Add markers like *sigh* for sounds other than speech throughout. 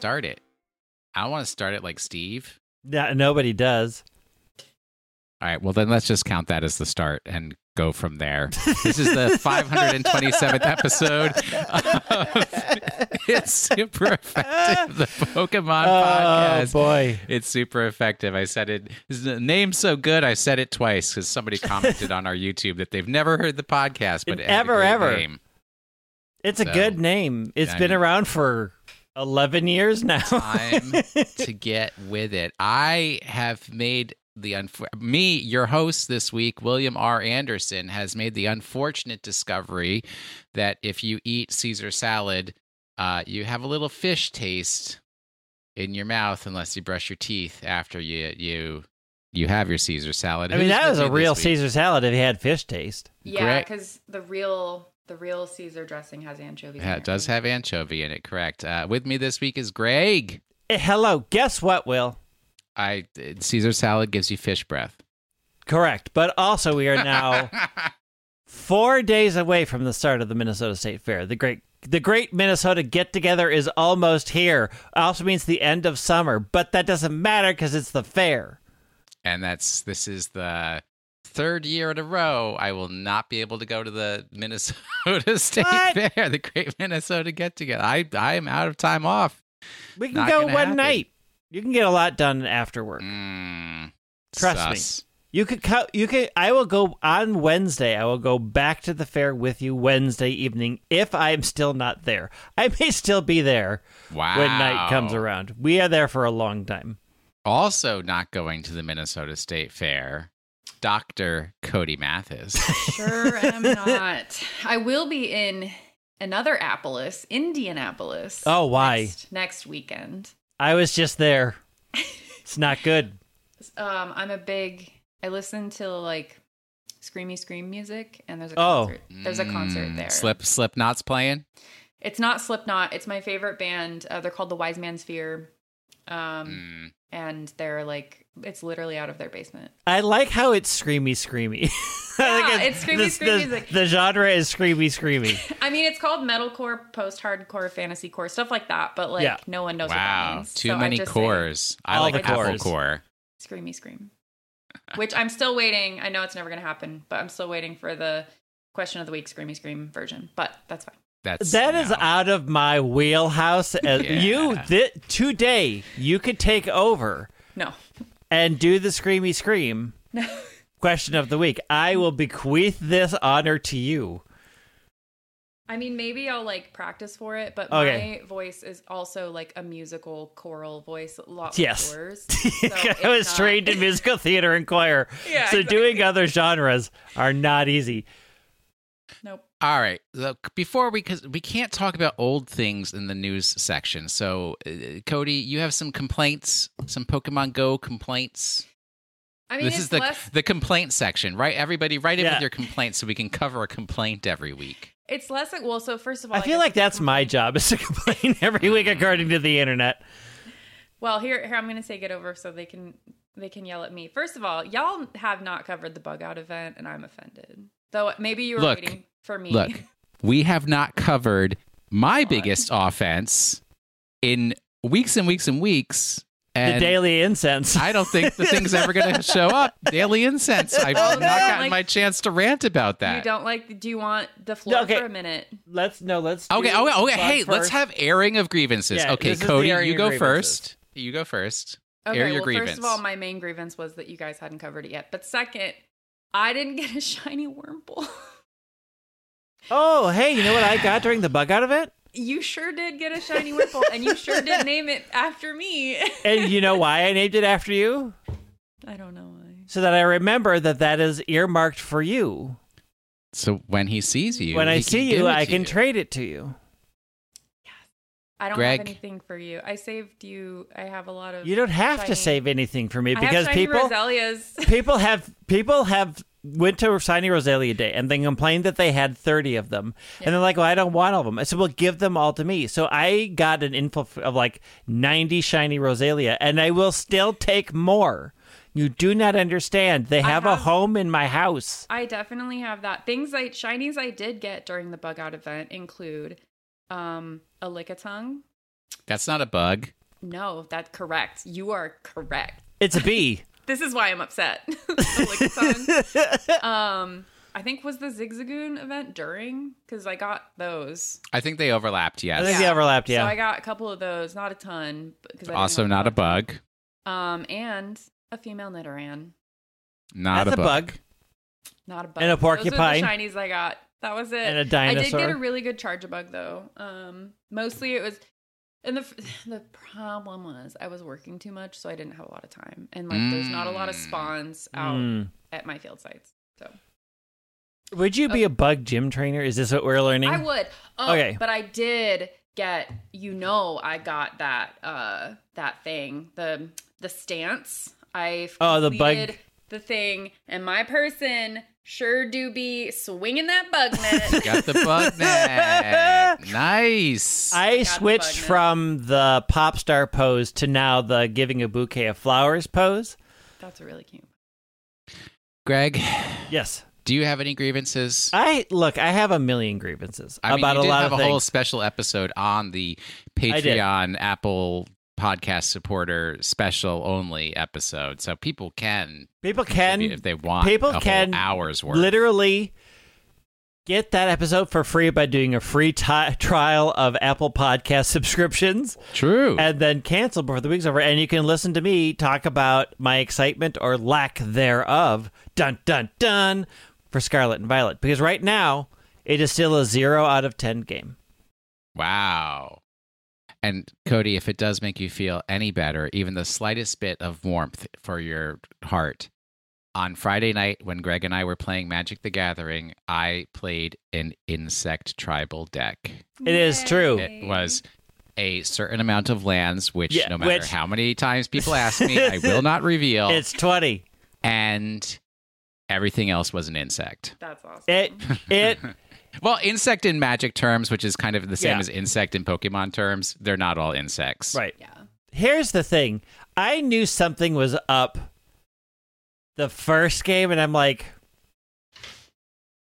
start it. I want to start it like Steve. No, nobody does. All right, well then let's just count that as the start and go from there. This is the *laughs* 527th episode of *laughs* It's Super Effective, the Pokemon Oh podcast. boy. It's super effective. I said it. The name's so good. I said it twice because somebody *laughs* commented on our YouTube that they've never heard the podcast, but it Ever, ever. name. It's a good name. It's I been mean- around for 11 years now. *laughs* Time *laughs* to get with it. I have made the unfor- me your host this week, William R. Anderson, has made the unfortunate discovery that if you eat Caesar salad, uh, you have a little fish taste in your mouth unless you brush your teeth after you you you have your Caesar salad. I mean, Who's that was a real? Caesar salad if it had fish taste. Yeah, Great. because the real the real Caesar dressing has anchovies. in Yeah, it does have anchovy in it. Correct. Uh, with me this week is Greg. Hello. Guess what, Will? I Caesar salad gives you fish breath. Correct. But also, we are now *laughs* four days away from the start of the Minnesota State Fair. The great the great Minnesota get together is almost here. Also means the end of summer, but that doesn't matter because it's the fair. and that's this is the third year in a row I will not be able to go to the Minnesota *laughs* State What? Fair, the Great Minnesota Get Together. I I am out of time off. We can Not go one happen. night. You can get a lot done after work. Mm, Trust me. You could co- you could I will go on Wednesday. I will go back to the fair with you Wednesday evening if I'm still not there. I may still be there Wow. when night comes around. We are there for a long time. Also, not going to the Minnesota State Fair, Doctor Cody Mathis. *laughs* Sure I am *laughs* not. I will be in another Appolis, Indianapolis. Oh, why? Next, next weekend. I was just there. *laughs* It's not good. Um, I'm a big. I listen to like screamy scream music, and there's a Oh. concert. There's a concert Mm, there. Slip Slipknot's playing. It's not Slipknot. It's my favorite band. Uh, they're called the Wise Man's Fear. Um, Mm. and they're like, it's literally out of their basement. I like how it's screamy screamy. *laughs* Yeah, think it's screamy, the, screamy the. The genre is screamy screamy. *laughs* I mean, it's called metalcore, post-hardcore, fantasy core, stuff like that. But like, Yeah. no one knows what that Wow, means. too So I many say cores. I All like the Apple cores. Core. Screamy scream. Which I'm still waiting. I know it's never going to happen, but I'm still waiting for the question of the week, screamy scream version. But that's fine. That's That is no. out of my wheelhouse. *laughs* Yeah. You th- today you could take over No, and do the screamy scream *laughs* question of the week. I will bequeath this honor to you. I mean, maybe I'll like practice for it, but Okay. my voice is also like a musical choral voice. A lot Yes. worse. I was trained in musical theater and choir, *laughs* Yeah, so doing other genres are not easy. Nope. All right. Look, before we, because we can't talk about old things in the news section. So, uh, Cody, you have some complaints, some Pokemon Go complaints. I mean, this it's is the less. the complaint section, right? Everybody, write in Yeah. with your complaints so we can cover a complaint every week. It's less like well. So first of all, I feel like it's a that's my job is to *laughs* complain every week according to the internet. Well, here, here I'm going to take it over so they can they can yell at me. First of all, y'all have not covered the bug out event, and I'm offended. Though maybe you were Look, waiting for me. Look, *laughs* we have not covered my biggest offense in weeks and weeks and weeks. And the daily incense. I don't think the thing's ever going *laughs* to show up. Daily incense. I've Oh, not no, gotten like- my chance to rant about that. you don't like. Do you want the floor Okay. for a minute? let's no, let's do Okay, okay, okay. bug Hey, let's have airing of grievances. Yeah, okay, this is the Cody, you go first. You go first. Okay. Air your well, grievance. first of all, my main grievance was that you guys hadn't covered it yet. But second, I didn't get a *laughs* shiny Wurmple. Oh, hey, you know what I got during the bug out event? you sure did get a shiny Wurmple, and you sure did *laughs* name it after me. And you know why I named it after you? I don't know why. So that I remember that that is earmarked for you. So when he sees you, when I see you, I can you. trade it to you. I don't Greg. have anything for you. I saved you. I have a lot of. You don't have to save anything for me I because have people Roselias. *laughs* people have people have went to Shiny Roselia Day and they complained that they had 30 of them. And they're like, well, I don't want all of them. I said, well, give them all to me. So I got an info of like 90 Shiny Roselia and I will still take more. You do not understand. They have, a home in my house. I definitely have that. Things like shinies I did get during the bug out event include um, a Lickitung, That's not a bug. No, that's correct. You are correct. It's a bee. *laughs* This is why I'm upset. *laughs* Lickitung. *laughs* um, I think was the Zigzagoon event during because I got those. I think they overlapped. I Yes. think they overlapped. Yeah. So I got a couple of those, not a ton. Because also not a bug. Um, and a female Nidoran, Not That's a a bug. bug. not a bug. And a Those are porcupine. the shinies I got. That was it. And a I did get a really good Charjabug though. Um, mostly it was, and the *sighs* the problem was I was working too much, so I didn't have a lot of time, and like there's not a lot of Mm. spawns out Mm. at my field sites. So Would you be a bug gym trainer? Is this what we're learning? I would. Oh, Okay. but I did get. You know, I got that uh that thing the the stance. I Oh, the bug- the thing, and my person sure do be swinging that bug net. *laughs* Got the bug net. *laughs* Nice. I the switched bug net. from the pop star pose to now the giving a bouquet of flowers pose. That's really cute. Greg, Yes. do you have any grievances? I look, I have a million grievances I mean, about you a did lot have of a whole special episode on the. Patreon Apple podcast supporter special only episode, so people can People can if they want. people can hours worth. literally get that episode for free by doing a free ti trial of Apple Podcast subscriptions True. and then cancel before the week's over. And you can listen to me talk about my excitement or lack thereof. Dun dun dun for Scarlet and Violet. Because right now it is still a zero out of ten game. Wow. And Cody, if it does make you feel any better, even the slightest bit of warmth for your heart, on Friday night when Greg and I were playing Magic the Gathering, I played an insect tribal deck. It is true. It was a certain amount of lands, which Yeah, no matter which- how many times people ask me, I *laughs* will not reveal. It's twenty. and everything else was an insect. That's awesome. It it *laughs* Well, insect in magic terms, which is kind of the same Yeah. as insect in Pokemon terms, they're not all insects. right. yeah. Here's the thing. I knew something was up the first game, and I'm like,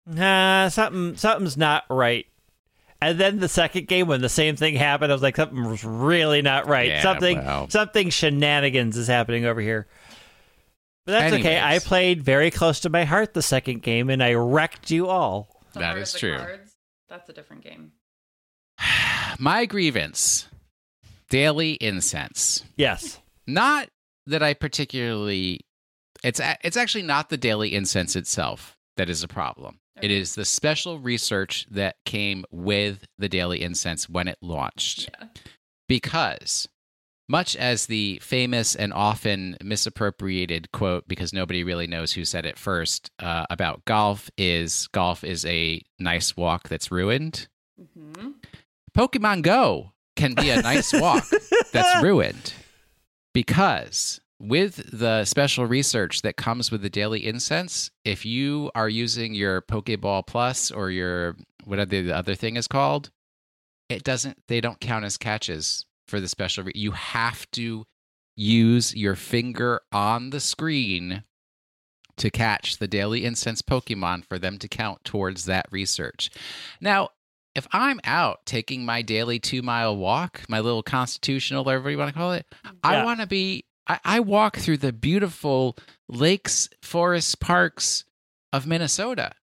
nah, something something's not right. And then the second game, when the same thing happened, I was like, something was really not right. Yeah, something well. something shenanigans is happening over here. But that's okay. I played very close to my heart the second game, and I wrecked you all. The That Heart is of the true. Cards, that's a different game. *sighs* My grievance daily incense. Yes. Not that I particularly it's a- it's actually not the daily incense itself that is a problem. It Okay. is the special research that came with the daily incense when it launched. Yeah. because much as the famous and often misappropriated quote because nobody really knows who said it first uh, about golf is golf is a nice walk that's ruined. Hmm pokemon go can be a nice walk *laughs* that's ruined because with the special research that comes with the daily incense if you are using your pokeball plus or your whatever the other thing is called it doesn't they don't count as catches for the special re- you have to use your finger on the screen to catch the daily incense pokemon for them to count towards that research. Now if i'm out taking my daily two mile walk my little constitutional whatever you want to call it i want to be I, I walk through the beautiful lakes forests parks of minnesota.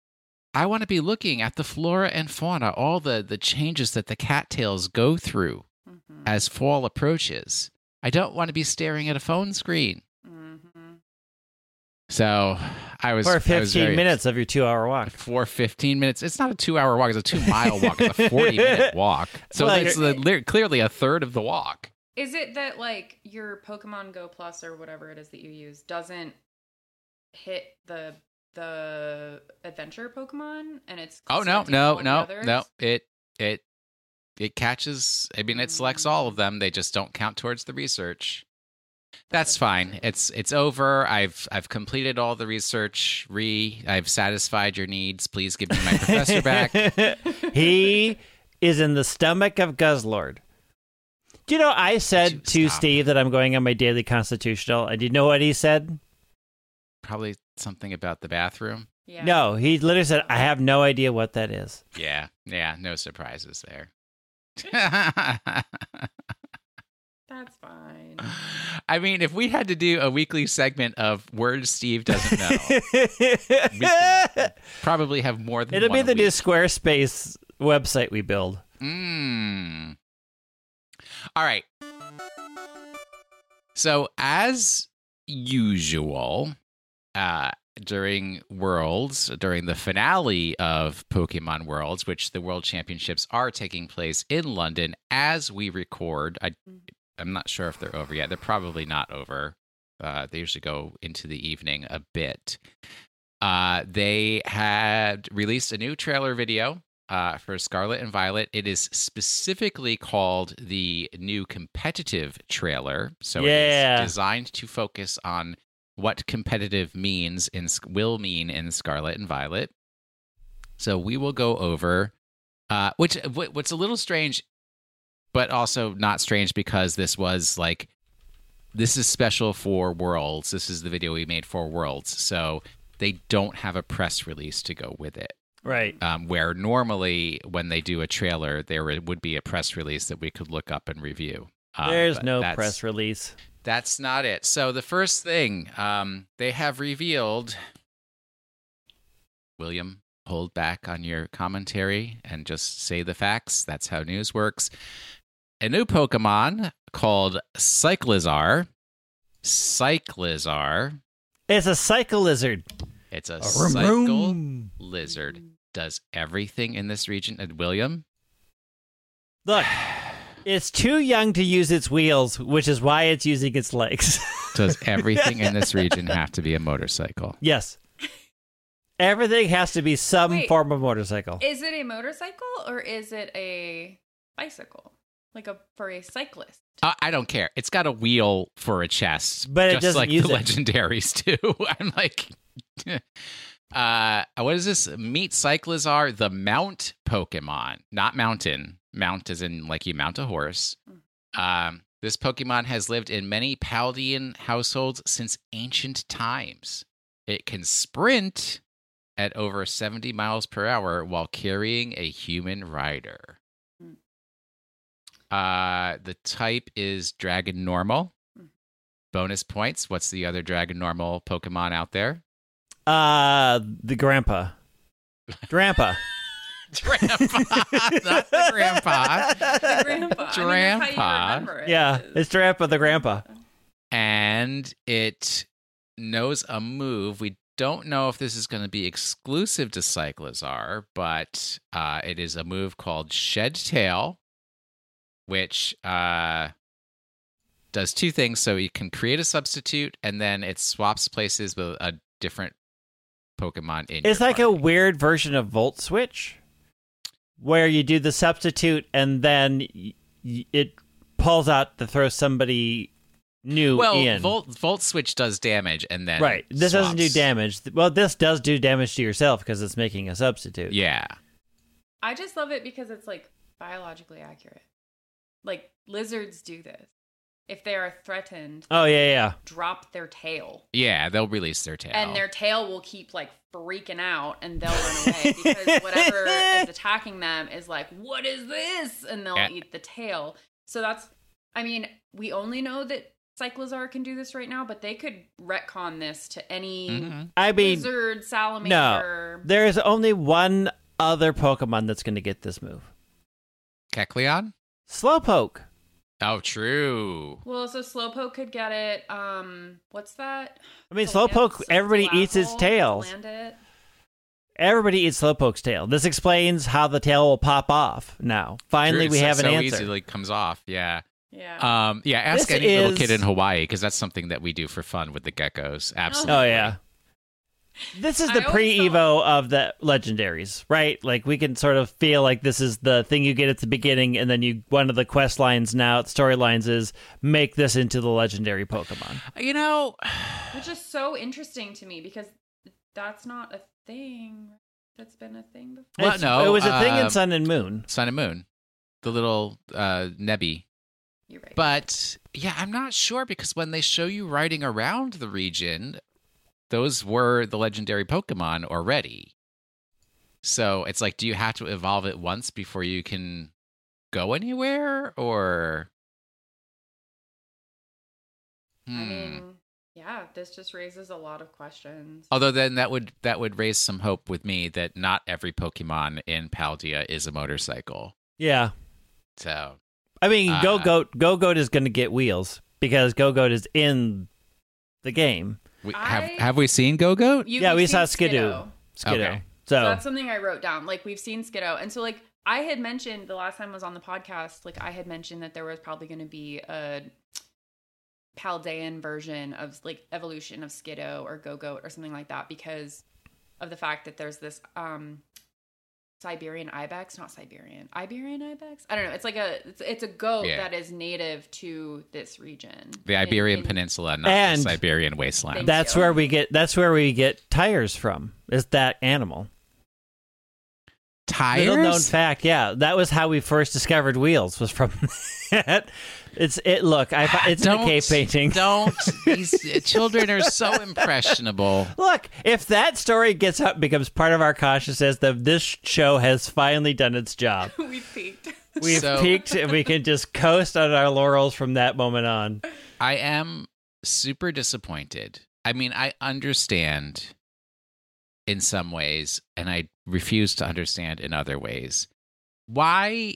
I want to be looking at the flora and fauna, all the, the changes that the cattails go through hmm as fall approaches. I don't want to be staring at a phone screen. hmm So I was For I was 15 very- minutes of your two hour walk. for 15 minutes. It's not a two hour walk, it's a two mile walk. It's a *laughs* 40 minute walk. So Well, it's the, clearly a third of the walk. Is it that like your Pokemon Go Plus or whatever it is that you use doesn't hit the the adventure Pokemon and it's Oh no, no, no, others? no. It it it catches I mean it selects all of mm. them. They just don't count towards the research. That's fine. It's it's over. I've I've completed all the research. Re I've satisfied your needs. Please give me my professor back. *laughs* he is in the stomach of Guzzlord. Do you know I said you to stop? Steve that I'm going on my daily constitutional, and do you know what he said? Probably something about the bathroom. Yeah. No, he literally said, "I have no idea what that is." Yeah, yeah, no surprises there. That's fine. I mean, if we had to do a weekly segment of words Steve doesn't know, *laughs* probably have more than It'll be the new. Squarespace website we build. Mm. All right. So, as usual, uh, during Worlds, during the finale of Pokemon Worlds, which the World Championships are taking place in London as we record. I, I'm not sure if they're over yet. They're probably not over. Uh, they usually go into the evening a bit. Uh, they had released a new trailer video uh, for Scarlet and Violet. It is specifically called the new competitive trailer. So Yeah. it is designed to focus on what competitive means in will mean in Scarlet and Violet. So we will go over uh, which what's a little strange, but also not strange because this was like this is special for Worlds. This is the video we made for Worlds. So they don't have a press release to go with it Right. um, where normally when they do a trailer, there would be a press release that we could look up and review. Um, There's no press release. That's not it. So the first thing um, they have revealed, William, hold back on your commentary and just say the facts. That's how news works. A new Pokemon called Cyclizar. Cyclizar. It's a cycle lizard. It's a A cycle lizard. Does everything in this region. And William, Look, *sighs* *sighs* it's too young to use its wheels, which is why it's using its legs. *laughs* Does everything in this region have to be a motorcycle? yes. Everything has to be some Wait. form of motorcycle. Is it a motorcycle or is it a bicycle? Like a for a cyclist? Uh, I don't care. It's got a wheel for a chest, But it just doesn't like use the it. legendaries *laughs* do. I'm like, *laughs* uh, what is this? Meet Cyclizar, the Mount Pokemon, not mountain. Mount is in like you mount a horse. Um, this Pokemon has lived in many Paldean households since ancient times. It can sprint at over 70 miles per hour while carrying a human rider. Hmm. Uh, the type is Dragon Normal. Hmm. Bonus points. What's the other Dragon Normal Pokemon out there? Uh, the grandpa. Grandpa. *laughs* *laughs* Grandpa, not the grandpa. The grandpa. I mean, that's how you Grandpa. remember it. Yeah, it's grandpa the grandpa. and it knows a move. We don't know if this is going to be exclusive to Cyclizar, but uh, it is a move called Shed Tail, which uh, does two things. So you can create a substitute, and then it swaps places with a different Pokemon in. It's your like a weird version of Volt Switch, where you do the substitute and then y- y- it pulls out to throw somebody new well, in. Volt Volt Switch does damage, and then right. This doesn't do damage. Well, this does do damage to yourself because it's making a substitute. Yeah, I just love it because it's like biologically accurate. Like lizards do this. If they are threatened, Oh yeah, yeah. drop their tail. yeah, they'll release their tail, And their tail will keep like freaking out and they'll run away *laughs* because whatever is attacking them is like, what is this? And they'll Yeah. eat the tail. So that's, I mean, we only know that Cyclizar can do this right now, but they could retcon this to any Mhm. I mean, lizard, salamander. there is only one other Pokemon that's going to get this move. Kecleon. Slowpoke. Oh, true. Well, so Slowpoke could get it. Um, what's that? I mean, The Slowpoke. lance- Everybody eats its asshole? tails. Everybody eats Slowpoke's tail. This explains how the tail will pop off. Now, finally, True, we so- have an so answer. easily comes off. Yeah. Yeah. Um. Yeah. Ask This any little kid in Hawaii because that's something that we do for fun with the geckos. Absolutely. Oh yeah. This is the pre-Evo of the legendaries, right? Like we can sort of feel like this is the thing you get at the beginning, and then you one of the quest lines now, storylines is make this into the legendary Pokemon. You know. Which is so interesting to me because that's not a thing that's been a thing before. Well, no, it was a thing in um, Sun and Moon. Sun and Moon, the little uh, Nebby. You're right. But yeah, I'm not sure because when they show you riding around the region, those were the legendary Pokemon already. So it's like, do you have to evolve it once before you can go anywhere, or I Hmm. mean, yeah, this just raises a lot of questions. Although then that would that would raise some hope with me that not every Pokemon in Paldea is a motorcycle. Yeah. So I mean, Uh, Gogoat Go Goat is going to get wheels because Gogoat is in the game. We, have I- have we seen Gogoat? You- yeah, we've we saw seen Skiddo. Skiddo. Okay. So, So that's something I wrote down. Like we've seen Skiddo, and so like I had mentioned the last time I was on the podcast, like I had mentioned that there was probably going to be a Paldean version of like evolution of Skiddo or Gogoat or something like that because of the fact that there's this um Siberian ibex, not Siberian, Iberian ibex. I don't know. It's like a it's, it's a goat Yeah. that is native to this region, The Iberian in- Peninsula, not And- the Siberian wasteland. That's you. where we get that's where we get tires from. Is that animal? Tires? Little known fact, yeah, that was how we first discovered wheels. Was from *laughs* that. It's it. Look, I it's in a Don't- cave painting. Don't. *laughs* These children are so impressionable. Look, if that story gets up, becomes part of our consciousness, that this show has finally done its job. *laughs* we peaked. We've So- peaked, and we can just coast on our laurels from that moment on. I am super disappointed. I mean, I understand in some ways, and I refuse to understand in other ways. Why?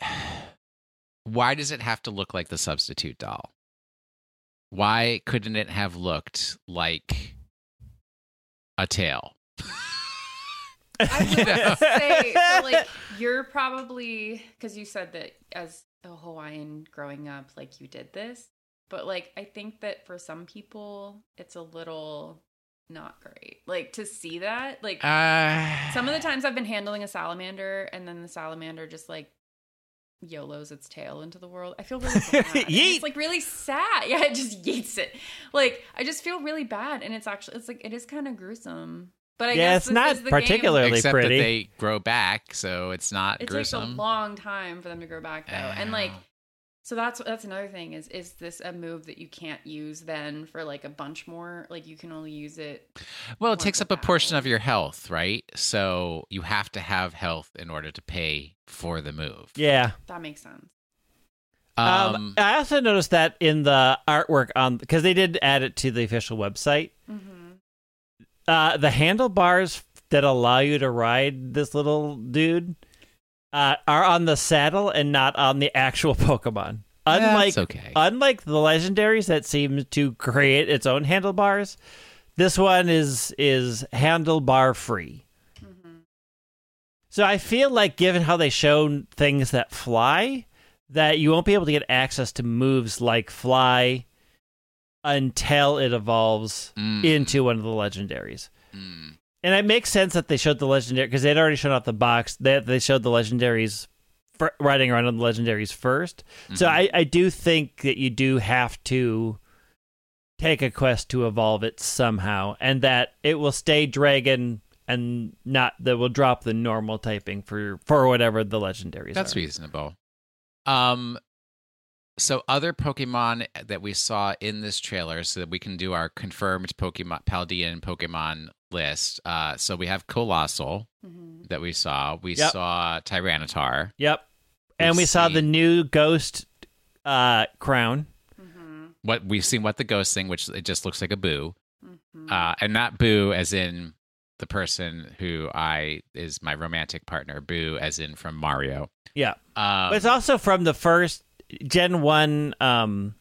*sighs* Why does it have to look like the substitute doll? Why couldn't it have looked like a tail? *laughs* I would *laughs* say, so like you're probably because you said that as a Hawaiian growing up, like you did this, but like I think that for some people, it's a little not great. Like to see that, like Uh, some of the times I've been handling a salamander, and then the salamander just like YOLOs its tail into the world. I feel really *laughs* bad. Yeet. it's like really sad. *laughs* Yeah, it just yeets it. Like I just feel really bad, and it's actually it's like it is kind of gruesome. But I Yeah, guess it's this not is the game. particularly except pretty. that they grow back, so it's not It gruesome. takes a long time for them to grow back though, and like Ow. So that's that's another thing is is this a move that you can't use then for like a bunch more? Like you can only use it. Well, it takes up a portion of your health, right? So you have to have health in order to pay for the move. Yeah. That makes sense. Um, Um, I also noticed that in the artwork on because they did add it to the official website. hmm Uh, the handlebars that allow you to ride this little dude uh, are on the saddle and not on the actual *laughs* Pokemon. Unlike okay. unlike the legendaries that seem to create its own handlebars, this one is is handlebar free. hmm So I feel like given how they show things that fly, that you won't be able to get access to moves like fly until it evolves Mm, into one of the legendaries. mm. And it makes sense that they showed the legendary because they'd already shown off the box. They they showed the legendaries fir- riding around on the legendaries 1st So Mhm. I I do think that you do have to take a quest to evolve it somehow, and that it will stay dragon and not that will drop the normal typing for for whatever the legendaries. That's are. reasonable. Um, so other Pokemon that we saw in this trailer, so that we can do our confirmed Pokemon Paldean Pokemon list. Uh, so we have Coalossal hmm that we saw. We Yep. saw Tyranitar. Yep. And We've we saw the new ghost uh crown. hmm What we've seen, what the ghost thing, which it just looks like a boo, hmm uh, and not boo as in the person who I is my romantic partner. Boo as in from Mario. Yeah. Um, But it's also from the first Gen 1 um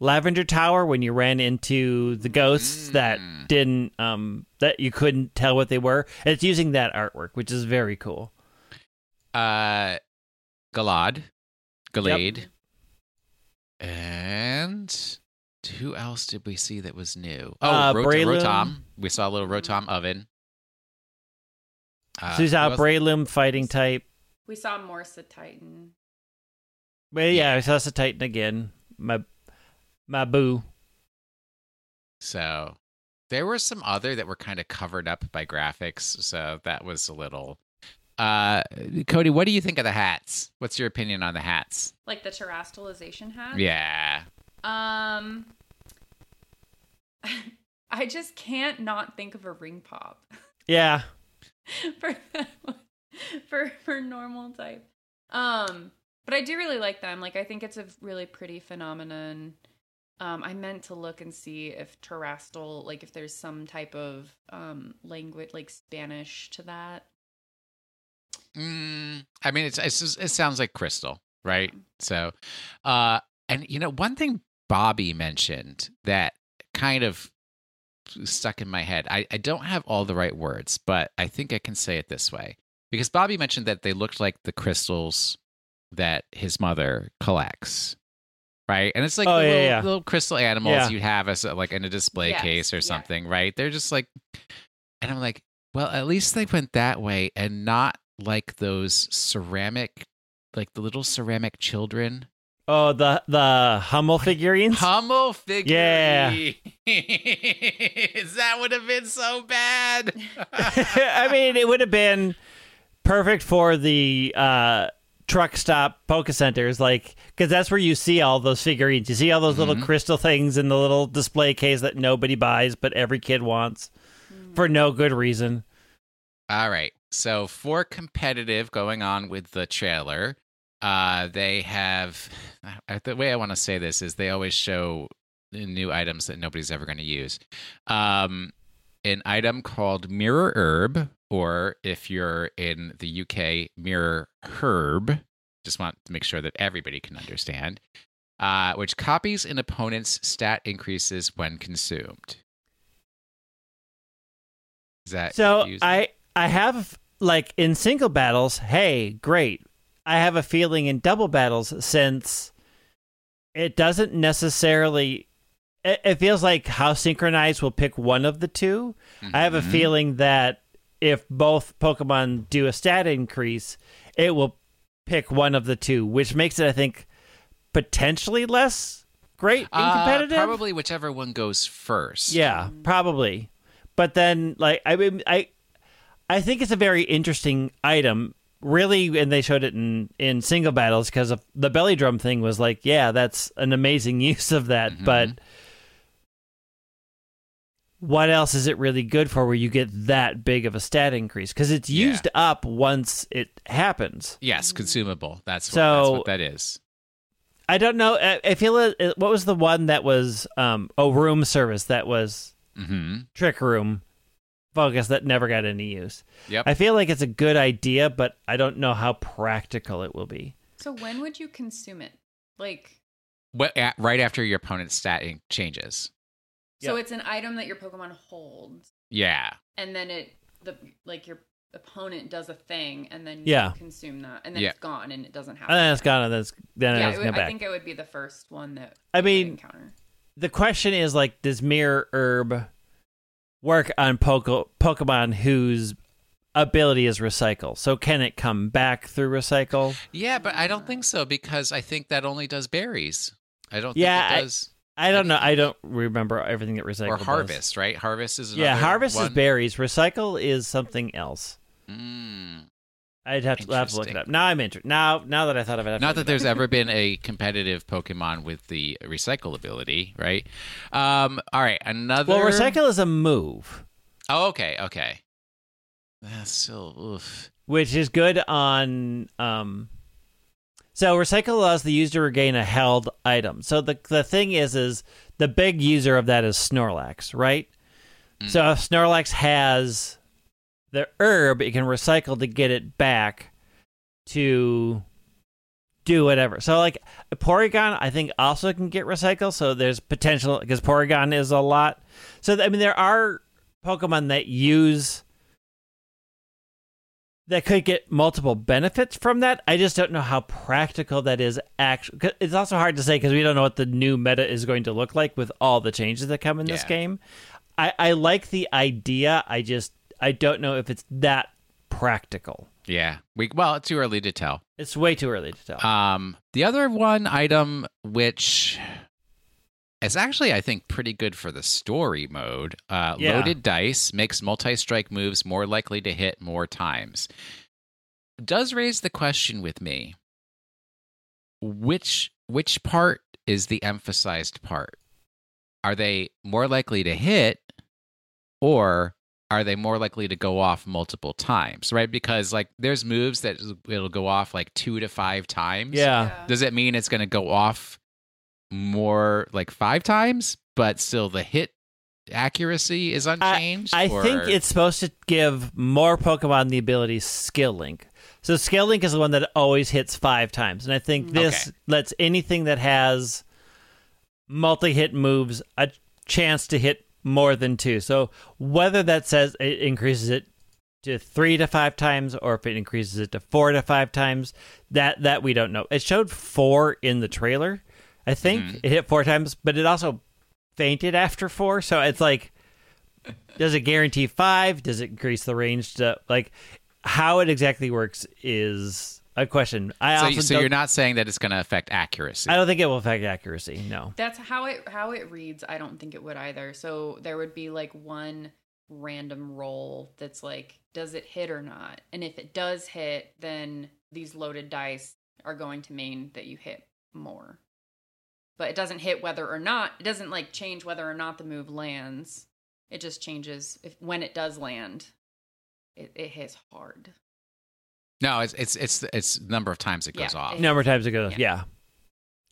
Lavender Tower when you ran into the ghosts that Mm. didn't um that you couldn't tell what they were. And it's using that artwork, which is very cool. uh, Galad, Gallade, and who else did we see that was new? Oh, Uh, Rot- Rotom. We saw a little Rotom oven. Uh, so he's who out else? Breloom fighting type. We saw Morsa Titan. But yeah, I saw the Titan again. My my boo. So there were some other that were kind of covered up by graphics, so that was a little. Uh, Cody, what do you think of the hats? What's your opinion on the hats? Like the terastallization hat? Yeah, Um *laughs* I just can't not think of a ring pop Yeah. *laughs* for that for for normal type. Um but I do really like them. Like I think it's a really pretty phenomenon. Um, I meant to look and see if Terastal, like if there's some type of um language like Spanish to that. Mm, I mean, it's, it's just- it sounds like crystal, right? So, uh, and you know, one thing Bobby mentioned that kind of stuck in my head. I, I don't have all the right words, but I think I can say it this way because Bobby mentioned that they looked like the crystals that his mother collects. Right, and it's like Oh, the yeah, little, yeah. little crystal animals Yeah. you'd have as a, like in a display Yes, case or yeah. something, right? They're just like, and I'm like, well, at least they went that way and not like those ceramic, like the little ceramic children. Oh, the the Hummel figurines. Hummel figure. Yeah. *laughs* that would have been so bad. *laughs* I mean, it would have been perfect for the uh, truck stop Poke Centers, like because that's where you see all those figurines. You see all those little Mhm. crystal things in the little display case that nobody buys, but every kid wants for no good reason. All right. So for competitive going on with the trailer, uh, they have *sighs* the way I want to say this is they always show new items that nobody's ever going to use. Um, an item called Mirror Herb, or if you're in the UK, Mirror Herb. Just want to make sure that everybody can understand. Uh, which copies an opponent's stat increases when consumed. Is that So confusing? I I have like in single battles, hey, great. I have a feeling in double battles since it doesn't necessarily it, feels like how synchronized will pick one of the 2 I have a Mhm. feeling that if both Pokemon do a stat increase, it will pick one of the two, which makes it I think potentially less great in Uh, competitive. probably whichever one goes first. Yeah, probably. But then, like, I mean, I, I think it's a very interesting item. Really, and they showed it in in single battles because the belly drum thing was like, yeah, that's an amazing *laughs* use of that. Mhm. But what else is it really good for where you get that big of a stat increase? Because it's Yeah. used up once it happens. Yes, consumable. That's what, So- that's what that is. I don't know. I, I feel it, it- what was the one that was um oh room service that was hmm trick room focus that never got any use. Yep. I feel like it's a good idea, but I don't know how practical it will be. So when would you consume it? Like, What, at, right after your opponent's stat changes. So Yep. it's an item that your Pokemon holds, Yeah. and then it the like your opponent does a thing, and then you Yeah. consume that, and then Yeah. it's gone, and it doesn't happen. And then it's gone, and then it's, then yeah, it's it going would, I think it would be the first one that I mean, encounter. the question is like, does Mirror Herb work on Poke- Pokemon whose ability is recycle? So can it come back through recycle? Yeah, but I don't think uh. so because I think that only does berries. I don't Yeah, think I- it does. I don't know. I don't remember everything that recycle or does. harvest, right? Harvest is Yeah, harvest is berries. Recycle is something else. Mm. I'd have to, have to look it up. Now I'm interested. Now, now that I thought of it, I have Not that there's ever been a competitive Pokemon with the recycle ability, right? Um, all right, another. Well, recycle is a move, Oh, okay, okay. That's still oof. which is good on. Um, so recycle allows the user to regain a held item. So the the thing is, is the big user of that is Snorlax, right? Mm. So if Snorlax has the herb, it can recycle to get it back to do whatever. So like Porygon, I think also can get recycled. So there's potential because Porygon is a lot. So I mean, there are Pokemon that use that could get multiple benefits from that. I just don't know how practical that is. Actually, it's also hard to say because we don't know what the new meta is going to look like with all the changes that come in this game. I, I like the idea. I just I don't know if it's that practical. Yeah, we well, it's too early to tell. It's way too early to tell. Um, the other one item, which is actually, I think, pretty good for the story mode. Uh, Yeah. Loaded dice makes multi-strike moves more likely to hit more times. Does raise the question with me: which which part is the emphasized part? Are they more likely to hit, or are they more likely to go off multiple times? Right? Because like there's moves that it'll go off like two to five times. yeah. Does it mean it's going to go off more like five times, but still the hit accuracy is unchanged? I or- think it's supposed to give more Pokemon the ability Skill Link. So Skill Link is the one that always hits five times, and I think mm, this Okay. lets anything that has multi-hit moves a chance to hit more than two. So whether that says it increases it to three to five times, or if it increases it to four to five times, that that we don't know. It showed four in the trailer. I think Mhm. it hit four times, but it also fainted after four. So it's like does it guarantee five? Does it increase the range to like how it exactly works is a question. I so, also so you're not saying that it's going to affect accuracy. I don't think it will affect accuracy. No. That's how it how it reads. I don't think it would either. So there would be like one random roll that's like, does it hit or not? And if it does hit, then these loaded dice are going to mean that you hit more. But it doesn't hit whether or not. It doesn't like change whether or not the move lands. It just changes if when it does land. It, it hits hard. no, it's it's it's it's number of times it goes Yeah, off. it- number of times it goes. Yeah. Yeah.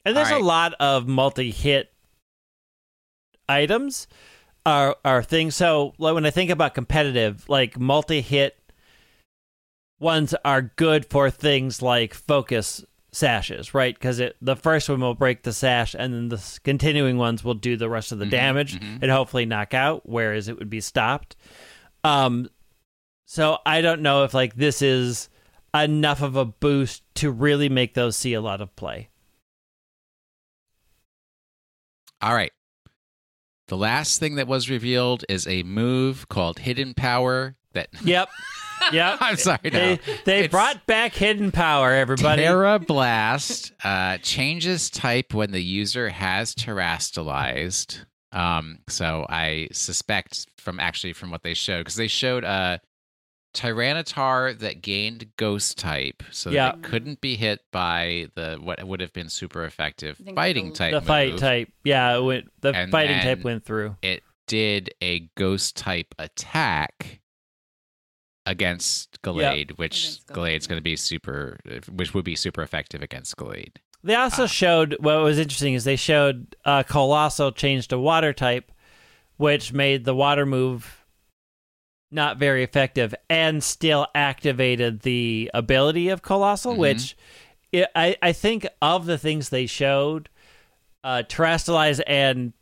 And there's All right. a lot of multi-hit items are are things. So like when I think about competitive, like multi-hit ones are good for things like focus sashes, right? Because it the first one will break the sash, and then the continuing ones will do the rest of the Mhm, damage mhm. and hopefully knock out. Whereas it would be stopped. Um, so I don't know if like this is enough of a boost to really make those see a lot of play. All right. The last thing that was revealed is a move called Hidden Power that Yep. *laughs* Yep. I'm sorry. No. They they brought back hidden power, everybody. Tera Blast uh, changes type when the user has terastallized. Um, so I suspect from actually from what they showed because they showed a Tyranitar that gained Ghost type, so Yeah. that it couldn't be hit by the what would have been super effective fighting type. the fight type. Yeah, it went, the And fighting type went through. It did a Ghost type attack against Gallade, which Against Gallade, Gallade's going to be super, which would be super effective against Gallade. They also Ah. showed what was interesting is they showed uh, Coalossal changed to water type, which made the water move not very effective and still activated the ability of Coalossal, Mhm. which it, I, I think of the things they showed, uh, Terastallize and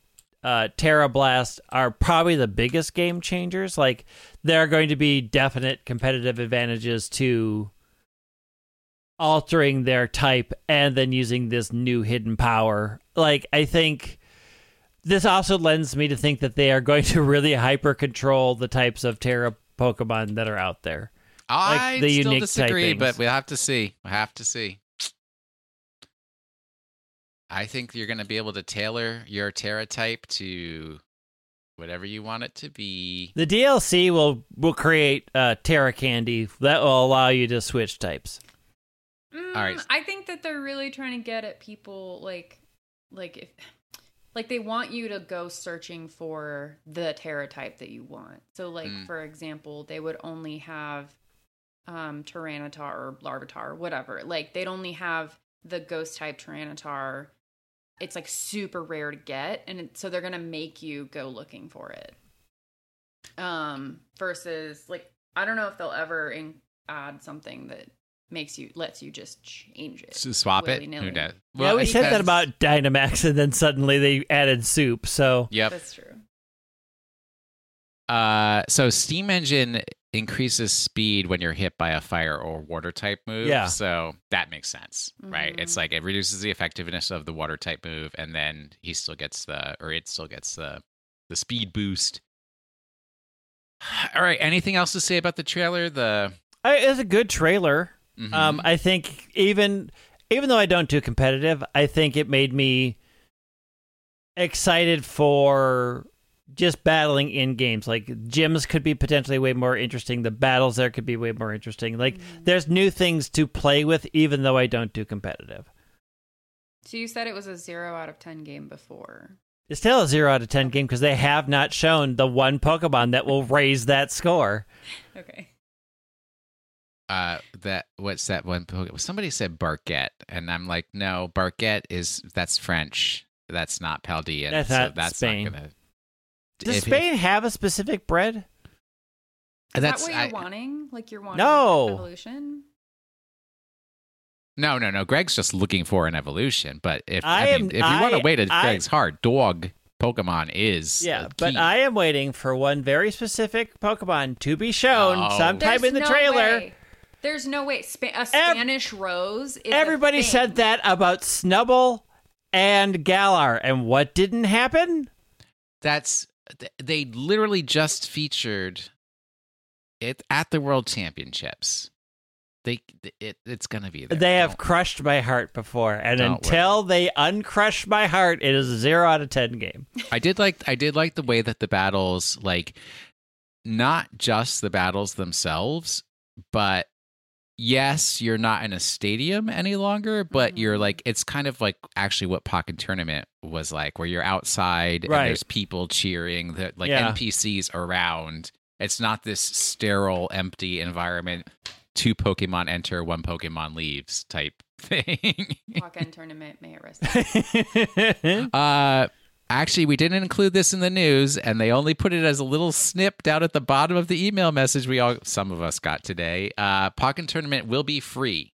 uh, Tera Blast are probably the biggest game changers. Like, there are going to be definite competitive advantages to altering their type and then using this new hidden power. Like, I think this also lends me to think that they are going to really hyper control the types of Tera Pokemon that are out there. I the still disagree, but we'll have to see. We'll have to see. I think you're going to be able to tailor your Tera type to whatever you want it to be. The DLC will will create uh, Tera Candy that will allow you to switch types. Mm, All right. I think that they're really trying to get at people like like if like they want you to go searching for the Tera type that you want. So like Mm. for example, they would only have um Tyranitar or Larvitar or whatever. Like they'd only have the ghost type Tyranitar. It's like super rare to get and it, so they're going to make you go looking for it. Um versus like I don't know if they'll ever in- add something that makes you lets you just change it. So swap it. willy-nilly. Who knows? yeah, we it said that about Dynamax, and then suddenly they added soup. So Yep. That's true. Uh, so Steam Engine increases speed when you're hit by a fire or water type move. Yeah. So that makes sense, right? Mhm. It's like it reduces the effectiveness of the water type move, and then he still gets the, or it still gets the, the speed boost. *sighs* All right. Anything else to say about the trailer? The I, it's a good trailer. Mhm. Um, I think even even though I don't do competitive, I think it made me excited for just battling in games. Like gyms could be potentially way more interesting. The battles there could be way more interesting. Like there's new things to play with, even though I don't do competitive. So you said it was a zero out of ten game before. It's still a zero out of ten game because they have not shown the one Pokemon that will raise that score. *laughs* Okay. uh, that what's that one? Pokemon? Somebody said Barquette, and I'm like, no, Barquette is that's French. that's not Paldean. That's so not that's Spain. not gonna. Does if- Spain have a specific bread? Is that's that what you're I- wanting? Like you're wanting No. evolution? No, no, no. Greg's just looking for an evolution. But if I I, am- if you want to I- wait at I- Greg's heart, dog Pokemon is Yeah, but. I am waiting for one very specific Pokemon to be shown Oh. sometime There's in the no trailer. way. There's no way. Spa- a Spanish rose. Is a Everybody thing. said that about Snubbull and Galar, and what didn't happen? that's th- they literally just featured it at the World Championships. They it, it's gonna be there. They have Don't- crushed my heart before, and Don't until they uncrush my heart, it is a zero out of ten game. I did like I did like the way that the battles like not just the battles themselves, but yes, you're not in a stadium any longer, but Mhm. you're like it's kind of like actually what Pokken Tournament was like, where you're outside Right. and there's people cheering, that like Yeah. NPCs around. It's not this sterile, empty environment. Two Pokemon enter, one Pokemon leaves type *laughs* thing. Pokken tournament. May it rest. *laughs* *laughs* Uh, actually, we didn't include this in the news, and they only put it as a little snip down at the bottom of the email message we all, some of us got today. Uh, Pokken Tournament will be free.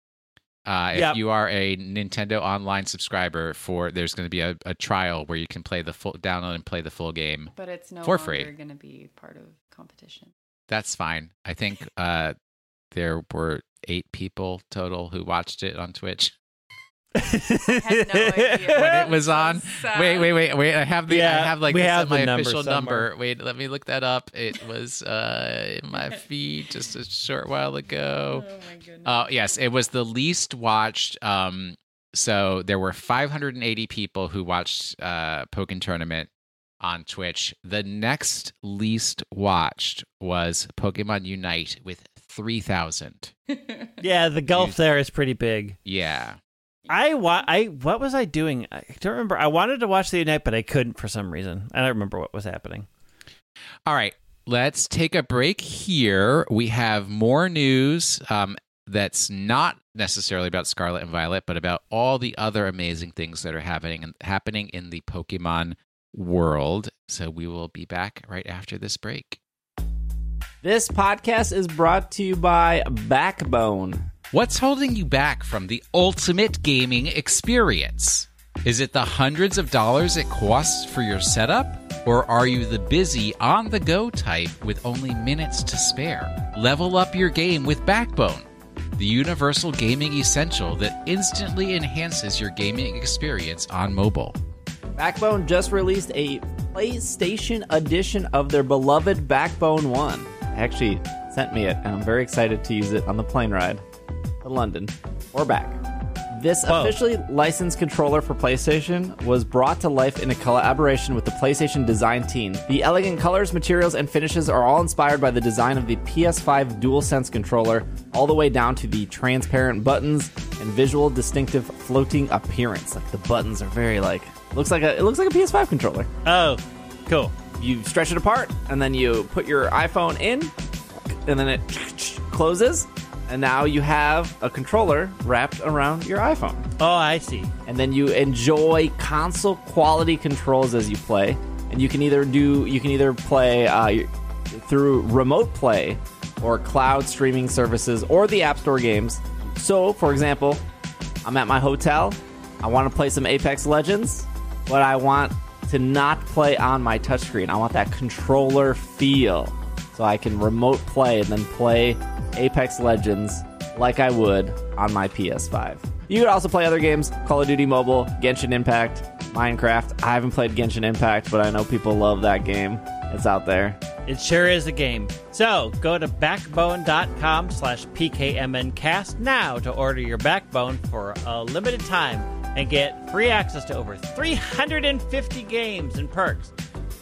Uh, if Yep. you are a Nintendo Online subscriber, for there's going to be a, a trial where you can play the full download and play the full game. But it's no For longer free. going to be part of competition. That's fine. I think *laughs* uh, there were eight people total who watched it on Twitch. I had no when it was on. sad. Wait, wait, wait, wait! I have the Yeah, I have like we have my official somewhere. number. Wait, let me look that up. It was uh in my *laughs* feed just a short while ago. Oh my goodness. Uh yes, it was the least watched um so there were 580 people who watched uh Pokken Tournament on Twitch. The next least watched was Pokemon Unite with 3000. *laughs* yeah, the gulf there is pretty big. Yeah. I wa- I what was I doing? I don't remember. I wanted to watch the Unite, but I couldn't for some reason. I don't remember what was happening. All right, let's take a break here. We have more news um, that's not necessarily about Scarlet and Violet, but about all the other amazing things that are happening and happening in the Pokemon world. So we will be back right after this break. This podcast is brought to you by Backbone. What's holding you back from the ultimate gaming experience? Is it the hundreds of dollars it costs for your setup? Or are you the busy, on the go type with only minutes to spare? Level up your game with Backbone, the universal gaming essential that instantly enhances your gaming experience on mobile. Backbone just released a PlayStation edition of their beloved Backbone 1. Actually, sent me it, and I'm very excited to use it on the plane ride to London or back. This Whoa. officially licensed controller for PlayStation was brought to life in a collaboration with the PlayStation design team. The elegant colors, materials, and finishes are all inspired by the design of the PS5 DualSense controller, all the way down to the transparent buttons and visual distinctive floating appearance. Like the buttons are very like looks like a it looks like a PS5 controller Oh, cool. you stretch it apart and then you put your iPhone in and then it *tsk* closes and now you have a controller wrapped around your iPhone. Oh, I see. and then you enjoy console quality controls as you play. And you can either do you can either play uh, through remote play or cloud streaming services or the app store games. So for example i'm at my hotel. I want to play some apex legends but i want to not play on my touchscreen. I want that controller feel so i can remote play and then play apex legends like i would on my ps5 you could also play other games Call of Duty Mobile, Genshin Impact, Minecraft. I haven't played Genshin Impact, but I know people love that game. It's out there. It sure is a game. So go to backbone.com slash PKMNcast now to order your backbone for a limited time and get free access to over 350 games and perks.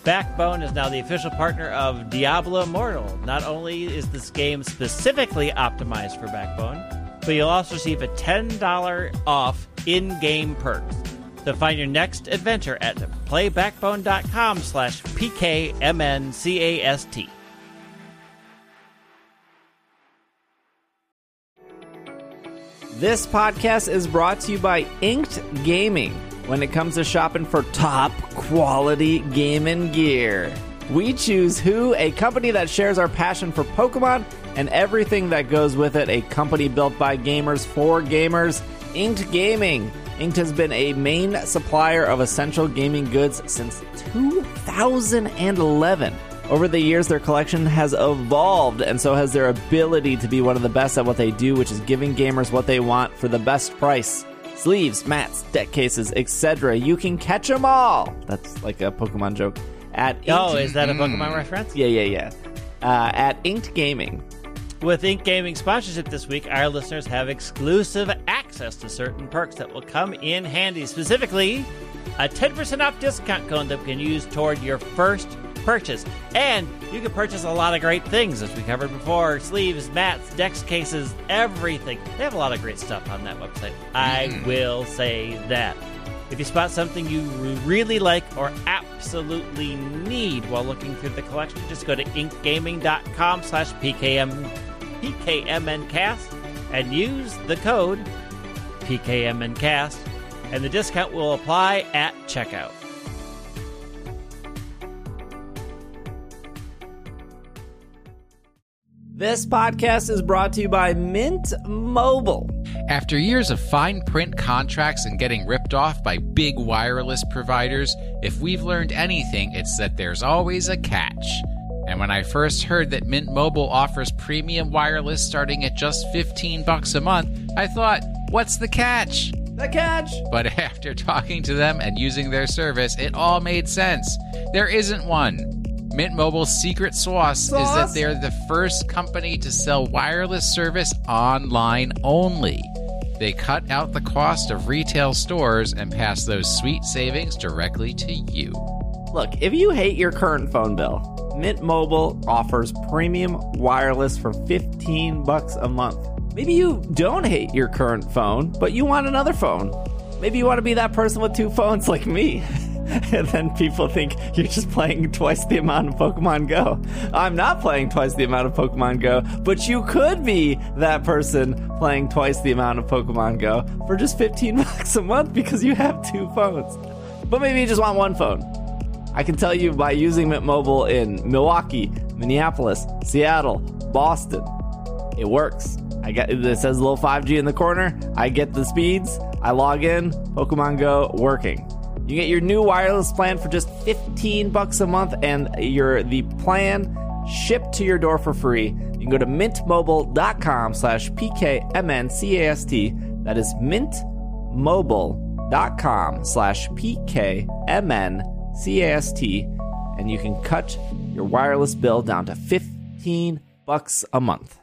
Backbone is now the official partner of Diablo Immortal. Not only is this game specifically optimized for Backbone, but you'll also receive a $10 off in-game perks. So find your next adventure at playbackbone.com slash PKMNCAST. This podcast is brought to you by Inked Gaming. When it comes to shopping for top quality gaming gear. We choose Who, a company that shares our passion for Pokemon and everything that goes with it, a company built by gamers for gamers. Inked Gaming. Inked has been a main supplier of essential gaming goods since 2011. Over the years, their collection has evolved, and so has their ability to be one of the best at what they do, which is giving gamers what they want for the best price. Sleeves, mats, deck cases, etc. You can catch them all. That's like a Pokemon joke. At Oh, is that a Pokemon reference? yeah, yeah, yeah. Uh, at Inked Gaming. With Ink Gaming sponsorship this week, our listeners have exclusive access to certain perks that will come in handy. Specifically, a 10% off discount code that you can use toward your first purchase. And you can purchase a lot of great things, as we covered before sleeves, mats, decks, cases, everything. They have a lot of great stuff on that website. I mm. will say that. If you spot something you really like or absolutely need while looking through the collection, just go to inkgaming.com slash PKM, PKMNcast and use the code PKMNcast, and the discount will apply at checkout. This podcast is brought to you by Mint Mobile. After years of fine print contracts and getting ripped off by big wireless providers, if we've learned anything, it's that there's always a catch. And when I first heard that Mint Mobile offers premium wireless starting at just 15 bucks a month, I thought, what's the catch? The catch. But *laughs* after talking to them and using their service, it all made sense. There isn't one. Mint Mobile's secret sauce, is that they're the first company to sell wireless service online only. They cut out the cost of retail stores and pass those sweet savings directly to you. Look, if you hate your current phone bill, Mint Mobile offers premium wireless for 15 bucks a month. Maybe you don't hate your current phone, but you want another phone. Maybe you want to be that person with two phones like me. *laughs* *laughs* and then people think you're just playing twice the amount of Pokemon Go. I'm not playing twice the amount of Pokemon Go, but you could be that person playing twice the amount of Pokemon Go for just 15 *laughs* bucks a month because you have two phones. But maybe you just want one phone. I can tell you by using Mint Mobile in Milwaukee, Minneapolis, Seattle, Boston, it works. I get it says little 5G in the corner. I get the speeds. I log in, Pokemon Go working. You get your new wireless plan for just 15 bucks a month and your the plan shipped to your door for free. You can go to mintmobile.com slash PKMNCAST. That is mintmobile.com slash PKMNCAST. And you can cut your wireless bill down to 15 bucks a month.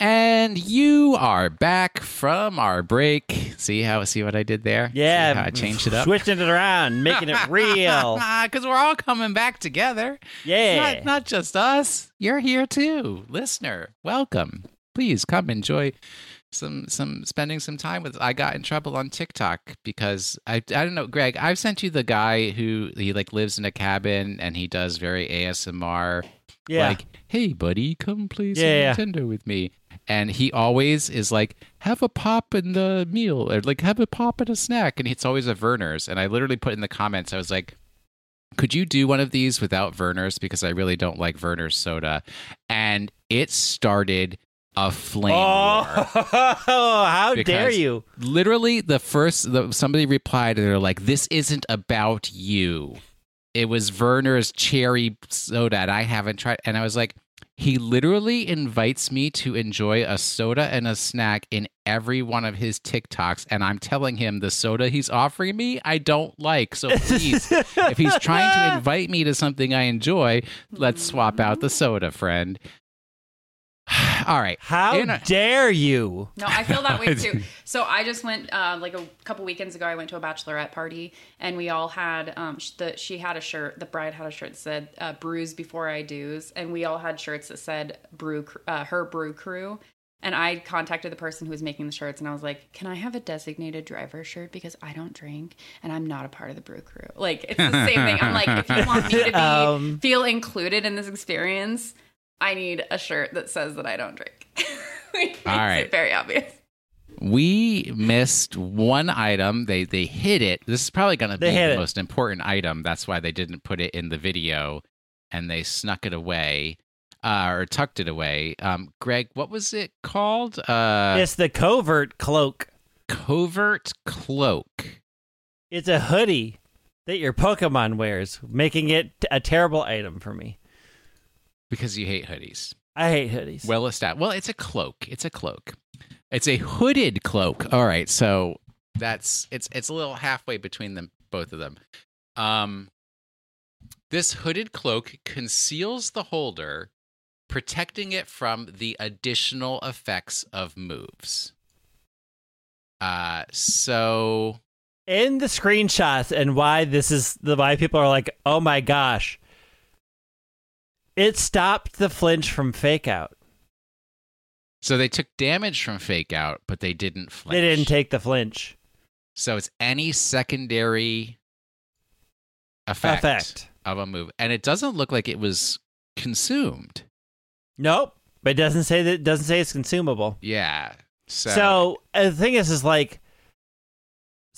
And you are back from our break. See how see what I did there? Yeah, See how I changed it up. Switching it around, making it real. *laughs* Because we're all coming back together. Yeah. Not, not just us. You're here too, listener. Welcome. Please come enjoy some some spending some time with. I got in trouble on TikTok because I I don't know, Greg. I've sent you the guy who he like lives in a cabin and he does very ASMR. Yeah. Like, hey buddy, come play some Yeah, yeah. Nintendo with me. And he always is like, have a pop in the meal, or like have a pop in a snack. And it's always a Vernors. And I literally put in the comments, I was like, could you do one of these without Vernors? Because I really don't like Vernors soda. And it started a flame Oh, war. *laughs* how dare you? Literally, the first the, somebody replied, and they're like, "This isn't about you. It was Vernors cherry soda, and I haven't tried." And I was like, "He literally invites me to enjoy a soda and a snack in every one of his TikToks, and I'm telling him the soda he's offering me, I don't like. So please, if he's trying to *laughs* invite me to something I enjoy, let's swap out the soda, friend." *sighs* All right. How In a- dare you? No, I feel that way *laughs* too. So I just went uh, like a couple weekends ago. I went to a bachelorette party, and we all had um, sh- the she had a shirt. The bride had a shirt that said uh, "Brews before I do's," and we all had shirts that said "Brew cr- uh, her brew crew." And I contacted the person who was making the shirts, and I was like, "Can I have a designated driver shirt because I don't drink and I'm not a part of the brew crew." Like it's the same thing. I'm like, if you want me to be *laughs* Um. feel included in this experience, I need a shirt that says that I don't drink. *laughs* Like, All makes right. it very obvious. we missed one item. They they hit it. This is probably going to be the it. most important item. That's why they didn't put it in the video, and they snuck it away uh, or tucked it away. Um, Greg, what was it called? Uh, it's the covert cloak. covert cloak. It's a hoodie that your Pokemon wears, making it a terrible item for me. Because you hate hoodies. I hate hoodies. Well established. Well, it's a cloak. It's a cloak. It's a hooded cloak. All right, so that's it's it's a little halfway between them both of them. Um, this hooded cloak conceals the holder, protecting it from the additional effects of moves. Uh, so in the screenshots and why this is the why people are like, oh my gosh. It stopped the flinch from fake out. so they took damage from fake out, but they didn't flinch. They didn't take the flinch So it's any secondary effect, effect. of a move, and it doesn't look like it was consumed. Nope. But it doesn't say that it doesn't say it's consumable. Yeah. So, So, uh, the thing is, is like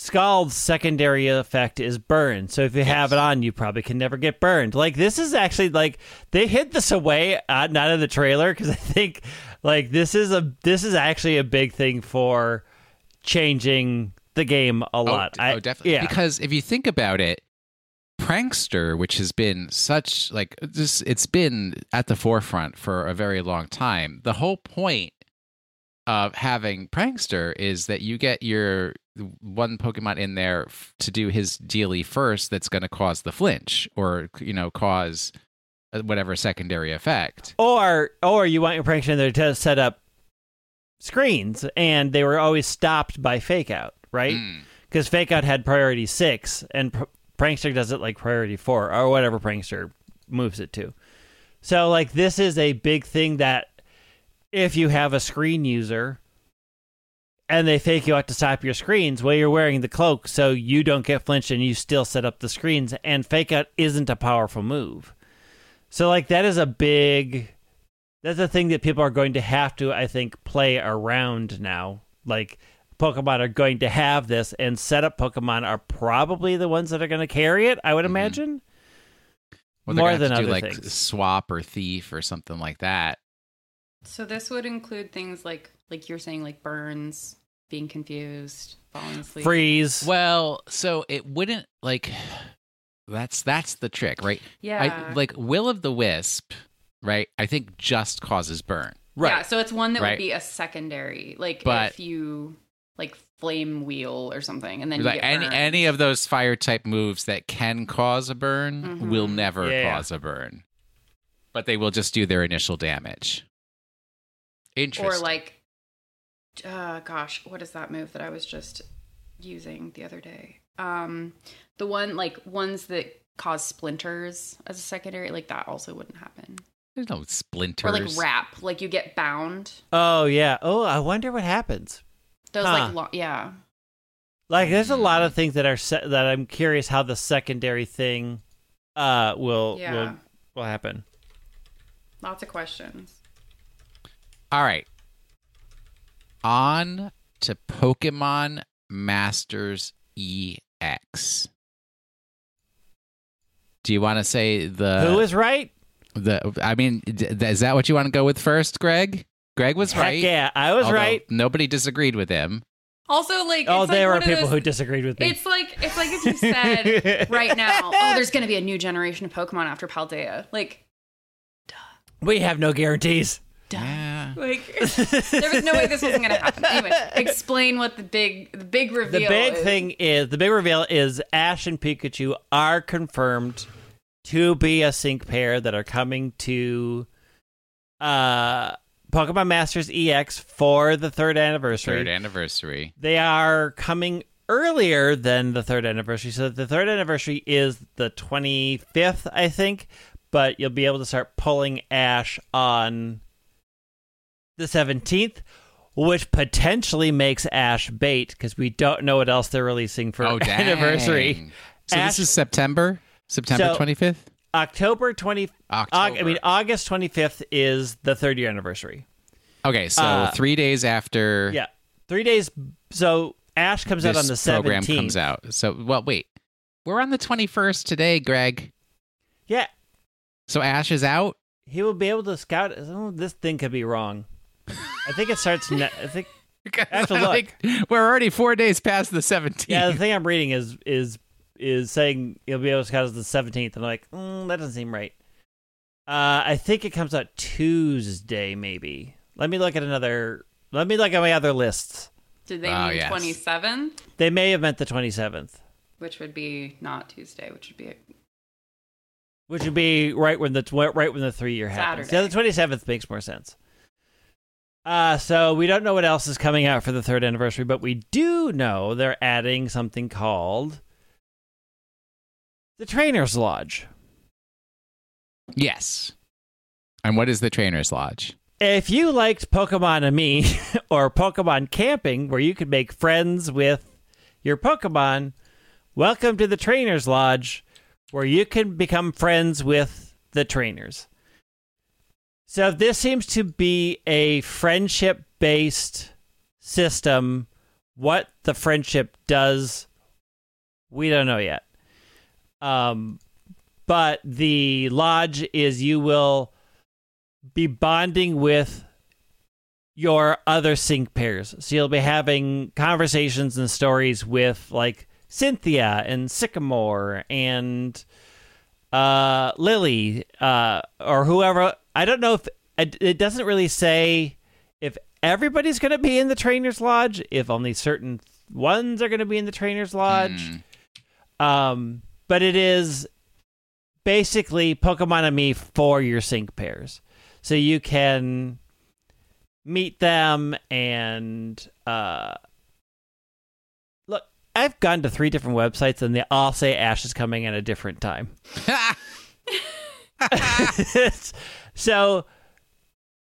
Scald's secondary effect is burn. So if you have it on, you probably can never get burned. Like this is actually like they hid this away uh, not in the trailer because I think like this is a this is actually a big thing for changing the game a oh, lot. oh, definitely. Yeah. Because if you think about it, Prankster, which has been such like this, it's been at the forefront for a very long time. The whole point of having Prankster is that you get your one Pokemon in there f- to do his dealy first that's going to cause the flinch or, you know, cause uh, whatever secondary effect. Or or you want your prankster in there to set up screens, and they were always stopped by fake out, right? Mm. because fake out had priority six and pr- prankster does it like priority four or whatever prankster moves it to so like this is a big thing that if you have a screen user and they fake you out to stop your screens well you're wearing the cloak so you don't get flinched and you still set up the screens and fake out isn't a powerful move so like that is a big that's a thing that people are going to have to i think play around now like Pokemon are going to have this, and setup Pokemon are probably the ones that are going to carry it. I would Mhm. imagine. Well, More than to do other like things. swap or thief or something like that. So this would include things like like you're saying like burns, being confused, falling asleep. Freeze. Well, so it wouldn't like that's that's the trick, right? Yeah. I, like Will of the Wisp, right? I think just causes burn. Right. Yeah, so it's one that Right. would be a secondary. Like But- if you like flame wheel or something and then you Like get any burned. any of those fire type moves that can cause a burn Mhm. will never Yeah. cause a burn. But they will just do their initial damage. Interesting. or like uh gosh, what is that move that I was just using the other day? Um the one like ones that cause splinters as a secondary, like that also wouldn't happen. There's no splinters. Or like wrap, like you get bound. Oh yeah. Oh, I wonder what happens. Those Huh. like lo- yeah. Like, there's a lot of things that are se- that I'm curious how the secondary thing uh will Yeah. will will happen. Lots of questions. All right. On to Pokemon Masters EX. Do you want to say the Who is right? the I mean d- is that what you want to go with first, Greg? Greg was Heck right. yeah, I was although right. Nobody disagreed with him. Also, like, Oh, it's like there one are people those- who disagreed with me. It's like it's like if you said *laughs* right now, oh, there's going to be a new generation of Pokemon after Paldea. Like, we have no guarantees. Yeah. like *laughs* there was no way this wasn't going to happen. Anyway, *laughs* explain what the big the big reveal. The big is. thing is the big reveal is Ash and Pikachu are confirmed to be a sync pair that are coming to uh Pokemon Masters EX for the third anniversary. Third anniversary. They are coming earlier than the third anniversary. So the third anniversary is the 25th, I think, but you'll be able to start pulling Ash on the 17th, which potentially makes Ash bait because we don't know what else they're releasing for oh, *laughs* anniversary. So Ash- this is September? September So- 25th? October 20 October. Aug- I mean August 25th is the third year anniversary. okay, so uh, 3 days after Yeah. Three days. So Ash comes out on the program comes out. So, well, wait. We're on the 21st today, Greg. Yeah, So Ash is out. he will be able to scout. Oh, this thing could be wrong. I think it starts. Ne- I think. *laughs* I have to look. Like, we're already four days past the 17th. Yeah, the thing I'm reading is is is saying you'll be able to scout as the seventeenth, and I'm like, mm, that doesn't seem right. Uh, I think it comes out Tuesday, maybe. Let me look at another. Let me look at my other lists. Did they Oh, mean yes. 27th? They may have meant the 27th, Which would be not Tuesday, which would be a, which would be right when the tw- right when the three year happens. Yeah, the 27th makes more sense. Uh, so we don't know what else is coming out for the third anniversary, but we do know they're adding something called the Trainer's Lodge. Yes. And what is the Trainer's Lodge? If you liked Pokemon and Me *laughs* or Pokemon Camping, where you could make friends with your Pokemon, welcome to the Trainers Lodge, where you can become friends with the trainers. So, this seems to be a friendship based system. What the friendship does, we don't know yet. Um, but the lodge is you will be bonding with your other sync pairs. So you'll be having conversations and stories with like Cynthia and Sycamore and uh, Lily uh, or whoever. I don't know if it, doesn't really say if everybody's going to be in the trainer's lodge, if only certain ones are going to be in the trainer's lodge. Hmm. Um, but it is basically Pokemon and Me for your sync pairs. So you can meet them and uh look, I've gone to three different websites and they all say Ash is coming at a different time. *laughs* *laughs* *laughs* so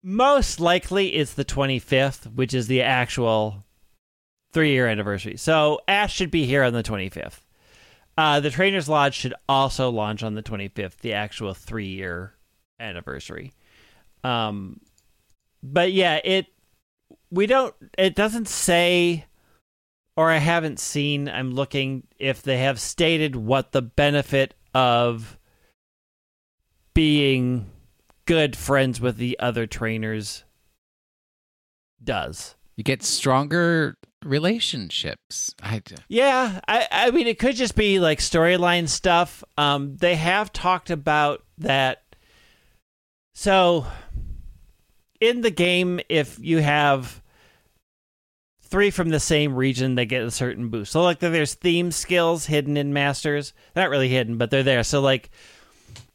most likely it's the 25th, which is the actual three year anniversary. So Ash should be here on the 25th. Uh, the Trainers Lodge should also launch on the 25th, the actual three year anniversary. Um, but yeah, it we don't. It doesn't say, or I haven't seen. I'm looking if they have stated what the benefit of being good friends with the other trainers does. You get stronger relationships. I, Yeah, I, I mean, it could just be like storyline stuff. Um, they have talked about that. So, in the game, if you have three from the same region, they get a certain boost. So, like, there's theme skills hidden in Masters. They're not really hidden, but they're there. So, like,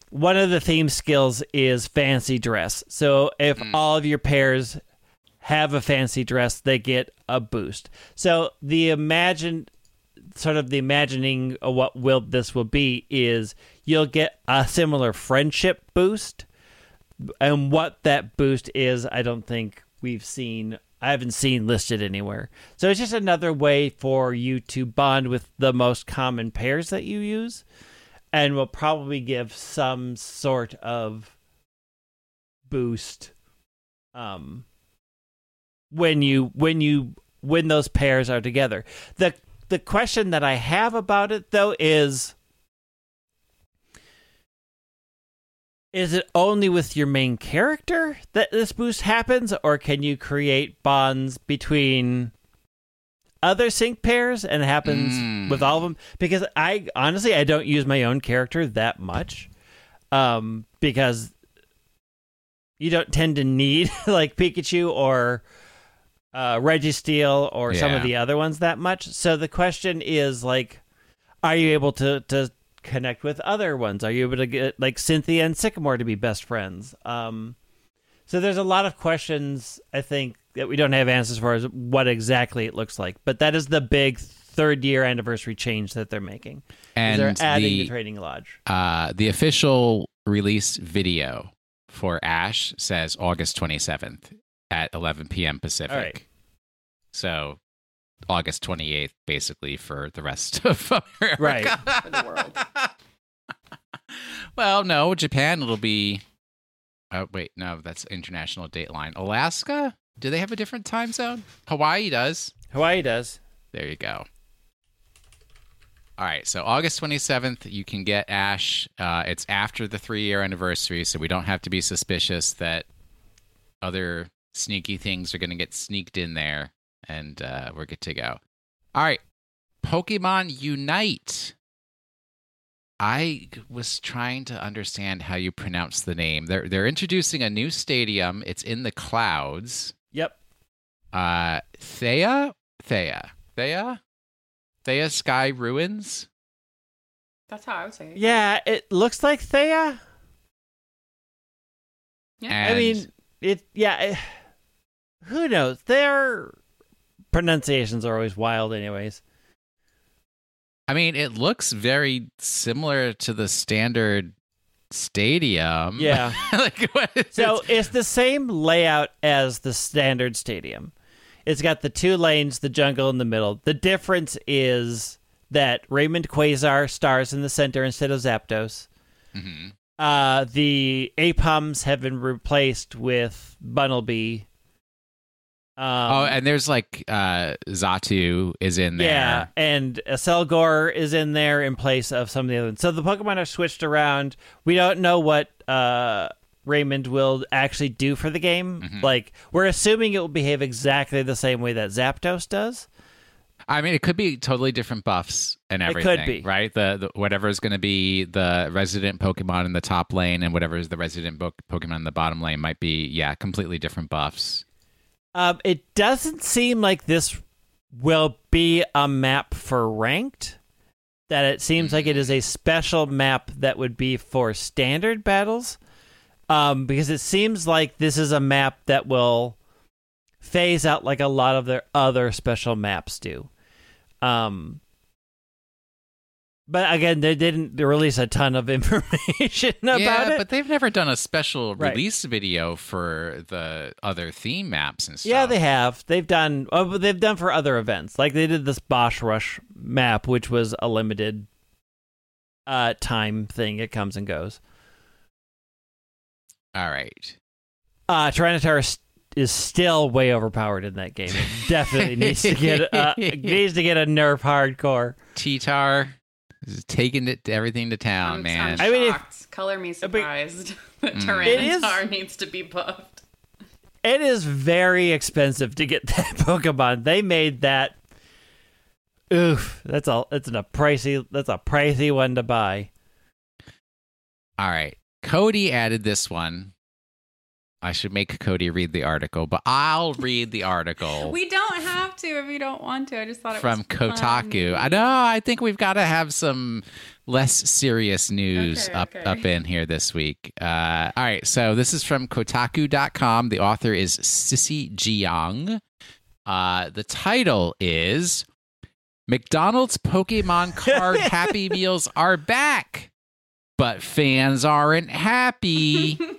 one of the theme skills is fancy dress. So, if mm. all of your pairs have a fancy dress, they get a boost. So the imagine sort of the imagining of what will this will be is you'll get a similar friendship boost. And what that boost is, I don't think we've seen I haven't seen listed anywhere. So it's just another way for you to bond with the most common pairs that you use and will probably give some sort of boost um when you when you when those pairs are together. The the question that I have about it though is is it only with your main character that this boost happens or can you create bonds between other sync pairs and it happens Mm. with all of them because I honestly I don't use my own character that much um because you don't tend to need *laughs* like Pikachu or uh, Registeel or some of the other ones that much. So the question is like, are you able to to connect with other ones? Are you able to get like Cynthia and Sycamore to be best friends? Um, so there's a lot of questions I think that we don't have answers for as what exactly it looks like. But that is the big third year anniversary change that they're making. and they're adding the, the trading lodge. uh, the official release video for Ash says August 27th at 11 p.m. Pacific. All right. So August 28th, basically, for the rest *laughs* of America. Right. for the world. *laughs* well, no, Japan, it'll be. Oh, wait, no, that's international dateline. Alaska? Do they have a different time zone? Hawaii does. Hawaii does. There you go. All right, so August 27th, you can get Ash. Uh, it's after the three year anniversary, so we don't have to be suspicious that other sneaky things are going to get sneaked in there, and uh, we're good to go. All right, Pokemon Unite. I was trying to understand how you pronounce the name. They're they're introducing a new stadium. It's in the clouds. Yep. Uh, Thea, Thea, Thea, Theia Sky Ruins. That's how I would say it. Yeah, it looks like Thea. Yeah. I mean, it. Yeah. eh, who knows? Their pronunciations are always wild, anyways. I mean, it looks very similar to the standard stadium. Yeah. *laughs* like So it? it's the same layout as the standard stadium. It's got the two lanes, the jungle in the middle. The difference is that Rayquaza stars in the center instead of Zapdos. Mhm. Uh, the Aipoms have been replaced with Bunnelby. Um, oh, and there's like uh Xatu is in there. Yeah, and Selgor is in there in place of some of the other ones. So the Pokemon are switched around. We don't know what uh, Rayquaza will actually do for the game. Mhm. Like, we're assuming it will behave exactly the same way that Zapdos does. I mean, it could be totally different buffs and everything. It could be. right? The, the whatever is going to be the resident Pokemon in the top lane, and whatever is the resident bo- Pokemon in the bottom lane might be, yeah, completely different buffs. Um, it doesn't seem like this will be a map for ranked. That it seems like it is a special map that would be for standard battles. Um, because it seems like this is a map that will phase out like a lot of their other special maps do. Um, but again, they didn't release a ton of *laughs* information about yeah, it. but they've never done a special Right. release video for the other theme maps and stuff. Yeah, they have. They've done. Oh, they've done for other events. Like they did this Bosch Rush map, which was a limited uh time thing. It comes and goes. All right. Uh Tyranitar is, is still way overpowered in that game. It definitely needs to get uh, *laughs* needs to get a nerf hardcore. T-Tar is taking it everything to town, I'm, man. I'm I mean, if- Color me but- surprised *laughs* that Mm. It is- Tyranitar needs to be buffed. It is very expensive to get *laughs* that Pokemon. They made that. Oof, that's a that's a pricey that's a pricey one to buy. All right. Codey added this one. I should make Codey read the article, but I'll read the article We don't have to if you don't want to. I just thought it from Kotaku. funny. I know. I think we've got to have some less serious news Okay, up okay. up in here this week. Uh, all right. So this is from Kotaku.com. The author is Sisi Jiang. Uh, the title is McDonald's Pokemon Card *laughs* Happy Meals are back, but fans aren't happy. *laughs*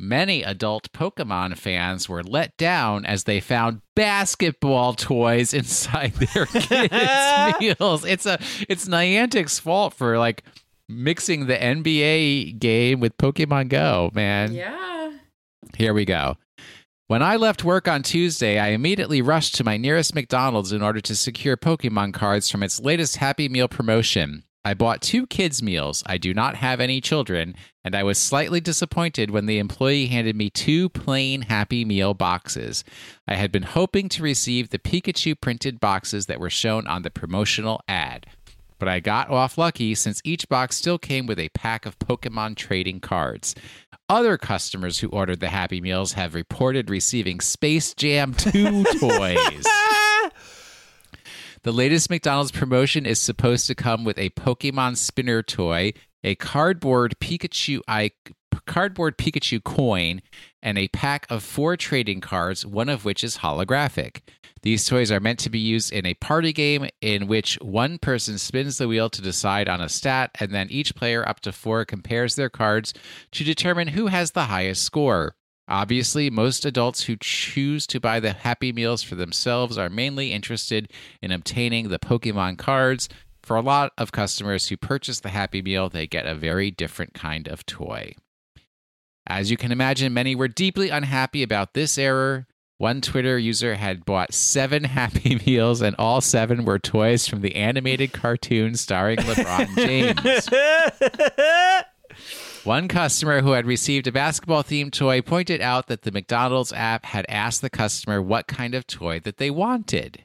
Many adult Pokemon fans were let down as they found basketball toys *laughs* inside their *laughs* kids' meals. It's a it's Niantic's fault for like mixing the NBA game with Pokemon Go, man. Yeah. Here we go. When I left work on Tuesday, I immediately rushed to my nearest McDonald's in order to secure Pokemon cards from its latest Happy Meal promotion. I bought two kids' meals. I do not have any children, and I was slightly disappointed when the employee handed me two plain Happy Meal boxes. I had been hoping to receive the Pikachu printed boxes that were shown on the promotional ad. But I got off lucky since each box still came with a pack of Pokemon trading cards. Other customers who ordered the Happy Meals have reported receiving Space Jam 2 *laughs* toys. The latest McDonald's promotion is supposed to come with a Pokemon spinner toy, a cardboard Pikachu I, cardboard Pikachu coin, and a pack of four trading cards, one of which is holographic. These toys are meant to be used in a party game in which one person spins the wheel to decide on a stat, and then each player up to four compares their cards to determine who has the highest score. Obviously, most adults who choose to buy the Happy Meals for themselves are mainly interested in obtaining the Pokemon cards. For a lot of customers who purchase the Happy Meal, they get a very different kind of toy. As you can imagine, many were deeply unhappy about this error. One Twitter user had bought seven *laughs* Happy Meals, and all seven were toys from the animated cartoon starring LeBron James. *laughs* One customer who had received a basketball themed toy pointed out that the McDonald's app had asked the customer what kind of toy that they wanted.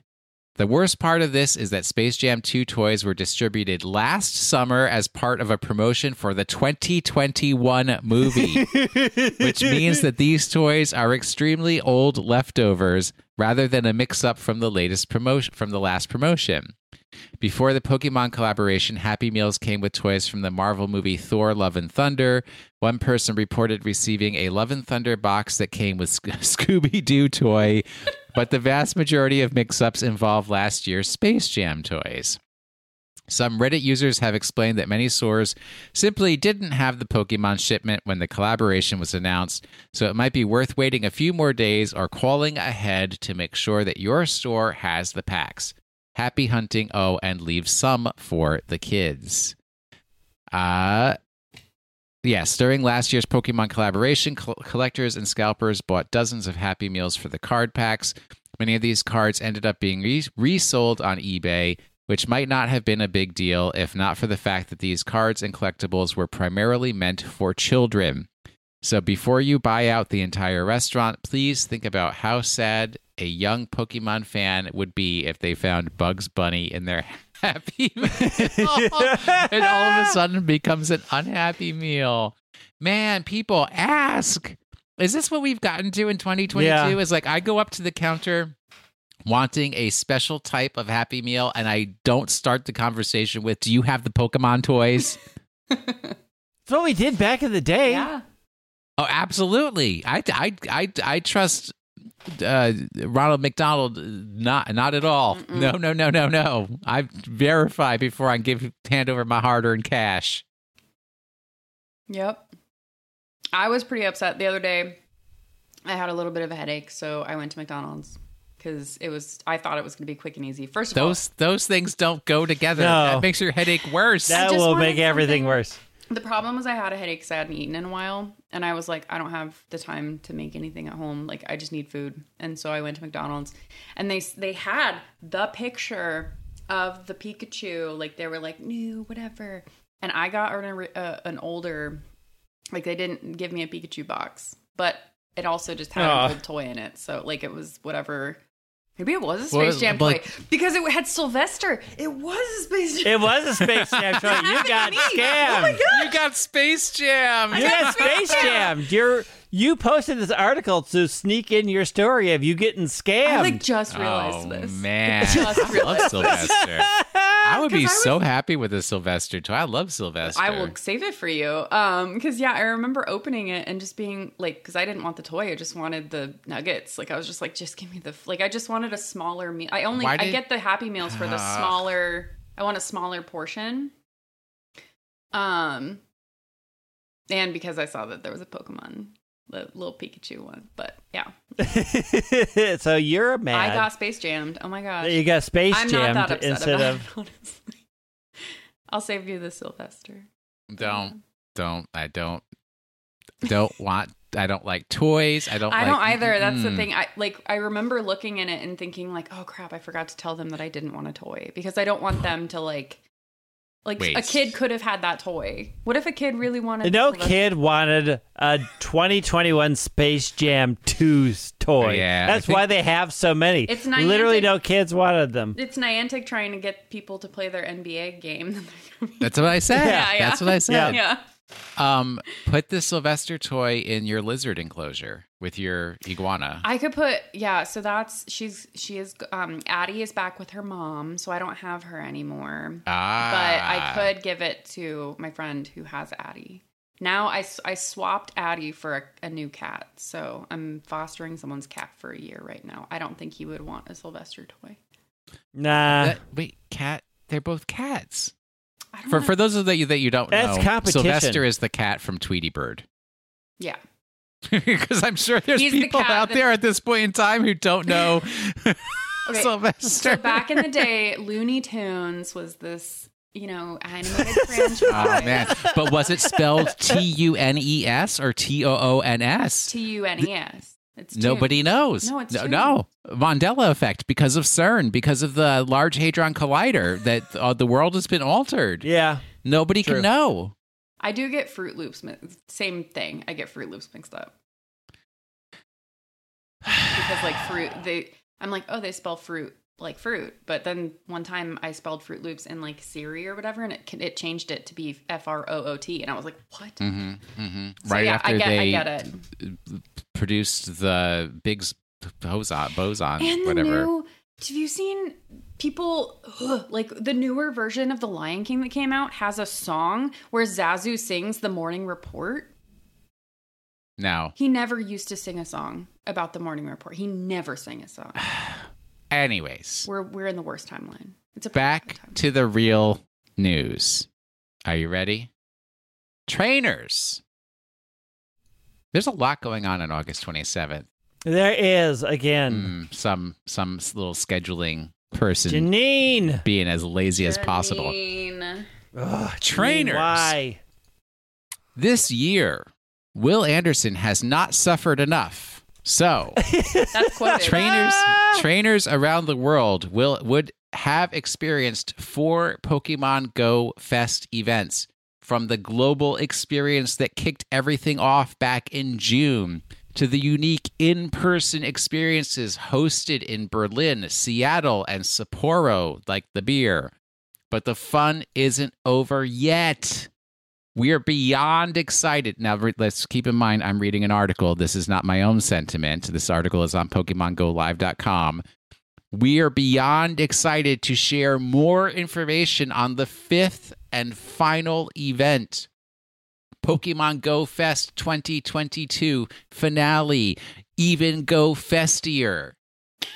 The worst part of this is that Space Jam 2 toys were distributed last summer as part of a promotion for the 2021 movie, *laughs* which means that these toys are extremely old leftovers rather than a mix up from the latest promotion from the last promotion. Before the Pokemon collaboration, Happy Meals came with toys from the Marvel movie Thor Love and Thunder. One person reported receiving a Love and Thunder box that came with *laughs* Scooby Doo toy, but the vast majority of mix ups involve last year's Space Jam toys. Some Reddit users have explained that many stores simply didn't have the Pokemon shipment when the collaboration was announced, so it might be worth waiting a few more days or calling ahead to make sure that your store has the packs. Happy hunting, oh, and leave some for the kids. Uh, Yes, during last year's Pokemon collaboration, col- collectors and scalpers bought dozens of Happy Meals for the card packs. Many of these cards ended up being re- resold on eBay, which might not have been a big deal if not for the fact that these cards and collectibles were primarily meant for children. So before you buy out the entire restaurant, please think about how sad a young Pokemon fan would be if they found Bugs Bunny in their *laughs* happy *laughs* meal *laughs* and all of a sudden becomes an unhappy meal. Man, people ask, is this what we've gotten to in 2022? Yeah. Is like I go up to the counter wanting a special type of happy meal and I don't start the conversation with, "Do you have the Pokemon toys?" That's what we did back in the day. Yeah. Oh, absolutely. I, I, I, I trust uh, Ronald McDonald. Not, not at all. No, no, no, no, no. I verify before I give hand over my hard-earned cash. Yep. I was pretty upset the other day. I had a little bit of a headache, so I went to McDonald's because it was. I thought it was going to be quick and easy. First of all, Those, those things don't go together. No. That makes your headache worse. That will wanted make everything something- worse. the problem was I had a headache because I hadn't eaten in a while, and I was like, I don't have the time to make anything at home. Like, I just need food, and so I went to McDonald's, and they they had the picture of the Pikachu. Like, they were like new, whatever, and I got an, uh, an older. Like, they didn't give me a Pikachu box, but it also just had Aw. an old toy in it, so like it was whatever. Maybe it was a Well, Space Jam like- toy because it had Sylvester. It was a Space Jam. It was a Space Jam toy. You got me. scammed. Oh my God. you got Space Jam. You got Space Jam. You're you posted this article to sneak in your story of you getting scammed. I like just realized oh, this. *laughs* man. Just I love realized Sylvester. I would *laughs* be I so happy with a Sylvester toy. I love Sylvester. I will save it for you. Um, because yeah, I remember opening it and just being like, because I didn't want the toy, I just wanted the nuggets. Like I was just like, just give me the like. I just wanted a smaller meal. I only Why I get the Happy Meals for the Ah. smaller. I want a smaller portion. Um, and because I saw that there was a Pokemon, the little Pikachu one. But yeah, *laughs* so you're mad. I got Space Jammed. Oh my gosh, you got Space I'm Jammed not that upset instead of it. *laughs* I'll save you the Sylvester. Don't, don't, I don't, don't *laughs* want. I don't like toys. I don't. I like, don't either. That's the mm. thing. I like. I remember looking in it and thinking like, "Oh crap! I forgot to tell them that I didn't want a toy because I don't want them to like, like a kid could have had that toy. What if a kid really wanted? no Sylvester? kid wanted a 2021 Space Jam 2 toy. Yeah, That's think- why they have so many. It's Literally, no kids wanted them. It's Niantic trying to get people to play their NBA game. *laughs* That's what I said. Yeah, yeah. That's what I said. yeah. Um, put the Sylvester toy in your lizard enclosure with your iguana. I could put yeah. So that's she's she is um Addie is back with her mom, so I don't have her anymore. ah, but I could give it to my friend who has Addie. Now I, I swapped Addie for a, a new cat, so I'm fostering someone's cat for a year right now. I don't think he would want a Sylvester toy. Nah. That- wait, cat. They're both cats. For wanna- for those of you that you don't That's know, competition. Sylvester is the cat from Tweety Bird. yeah, *laughs* Because I'm sure there's He's people cat out that- there at this point in time who don't know *laughs* *laughs* Okay, Sylvester. So back in the day, Looney Tunes was this you know animated franchise. Oh man! But was it spelled T U N E S or T O O N S? T U N E S. It's June. Nobody knows. No, it's no, no. Mandela effect because of CERN, because of the Large Hadron Collider, that uh, the world has been altered. Yeah. Nobody True. can know. I do get Fruit Loops. Same thing. I get Fruit Loops mixed up because like fruit. *sighs* They. I'm like, oh, they spell fruit like fruit, but then one time I spelled Fruit Loops in like Siri or whatever, and it it changed it to be F R O O T, and I was like, what? Mm-hmm, mm-hmm. So, right yeah, after I get, they I get it. produced the Big boson, boson And the whatever. new. Have you seen people ugh, like the newer version of The Lion King that came out has a song where Zazu sings the morning report? now, He never used to sing a song about the morning report. He never sang a song. *sighs* anyways, We're we're in the worst timeline. It's a back perfect time. to the real news. Are you ready? Trainers. There's a lot going on on August 27th. There is again. Mm, some some little scheduling person Janine. being as lazy as possible. Janine. Ugh, Trainers. Why? This year, Will Anderson has not suffered enough. So, That's trainers ah. trainers around the world will would have experienced four Pokemon Go Fest events from the global experience that kicked everything off back in June to the unique in-person experiences hosted in Berlin, Seattle, and Sapporo like the beer. But the fun isn't over yet. We are beyond excited. Now, let's keep in mind, I'm reading an article. This is not my own sentiment. This article is on PokemonGoLive.com. We are beyond excited to share more information on the fifth and final event Pokemon Go Fest 2022 finale, Even Go Festier.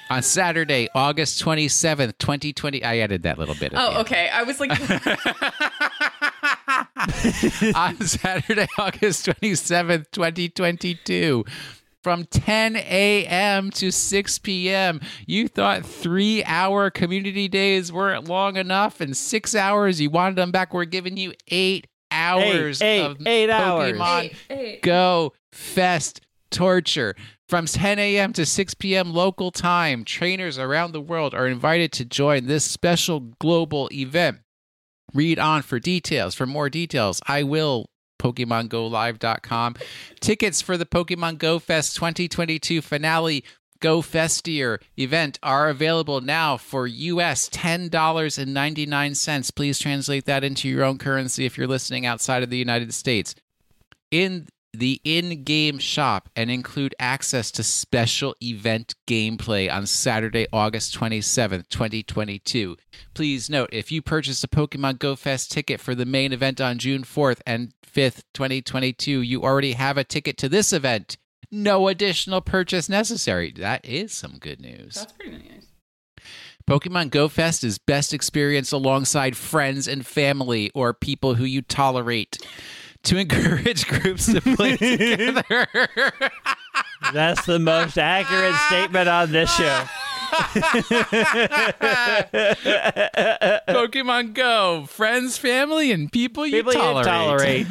On Saturday, August 27th, 2020. I added that little bit. Oh, okay. I was like, *laughs* *laughs* on Saturday, *laughs* August 27th, 2022. From 10 a.m. to 6 p.m. You thought three hour community days weren't long enough, and six hours, you wanted them back. We're giving you eight hours eight, of eight hours. Pokemon hey, hey. Go Fest torture. From 10 a.m. to 6 p.m. local time, trainers around the world are invited to join this special global event. Read on for details. For more details, I will PokemonGoLive.com. Tickets for the Pokemon Go Fest 2022 finale Go Festier event are available now for US $10.99. Please translate that into your own currency if you're listening outside of the United States. In the in game shop and include access to special event gameplay on Saturday, August 27th, 2022. Please note if you purchase a Pokemon Go Fest ticket for the main event on June 4th and 5th, 2022, you already have a ticket to this event. No additional purchase necessary. That is some good news. That's pretty nice. Pokemon Go Fest is best experienced alongside friends and family or people who you tolerate. To *laughs* encourage groups to play *laughs* together. *laughs* That's the most accurate statement on this show. Pokemon Go, friends, family, and people you People you tolerate.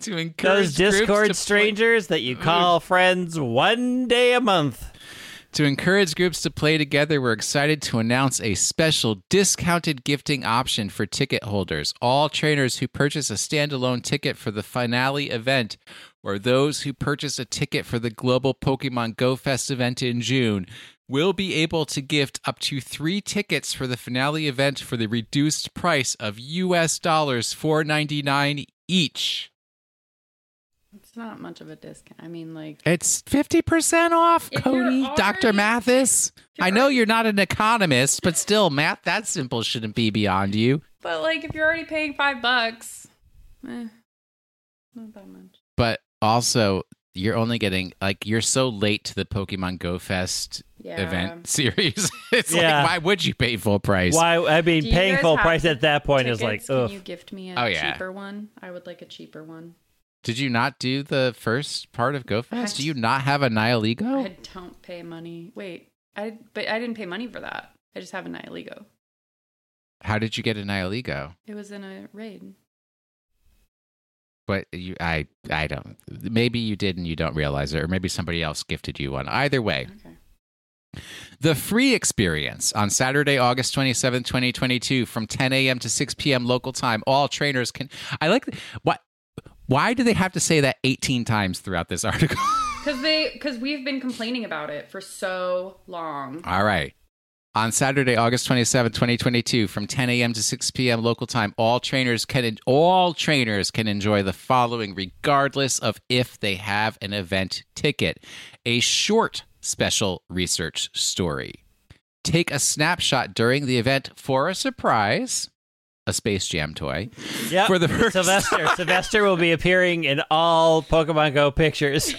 To encourage Those Discord play- strangers that you call friends one day a month. To encourage groups to play together, we're excited to announce a special discounted gifting option for ticket holders. All trainers who purchase a standalone ticket for the finale event or those who purchase a ticket for the global Pokemon Go Fest event in June will be able to gift up to 3 tickets for the finale event for the reduced price of US dollars 4.99 each. It's not much of a discount. I mean, like, It's 50% off, If Codey. you're Dr. Mathis. I know you're not an economist, but still, math that simple shouldn't be beyond you. but like, if you're already paying five bucks, eh, not that much. But also, you're only getting, like, you're so late to the Pokemon Go Fest Yeah. event *laughs* series. it's Yeah. like, why would you pay full price? Why? I mean, paying full price at that point is like, Tickets? Can you gift me a Oh, yeah. cheaper one? I would like a cheaper one. Did you not do the first part of Go Fest? Do you not have a I I don't pay money. Wait, I but I didn't pay money for that. I just have a Nihilego. How did you get a Nihilego? It was in a raid. but you, I, I don't. Maybe you did and you don't realize it, or maybe somebody else gifted you one. Either way, Okay. the free experience on Saturday, August 27th, 2022, from 10 a.m. to 6 p.m. local time. All trainers can. I like what. Why do they have to say that 18 times throughout this article? *laughs* Because they, because we've been complaining about it for so long. All right. On Saturday, August 27, 2022, from 10 a.m. to 6 p.m. local time, all trainers can all trainers can enjoy the following regardless of if they have an event ticket. A short special research story. Take a snapshot during the event for a surprise, a Space Jam toy. Yeah, For the first Sylvester. Sylvester will be appearing in all Pokemon Go pictures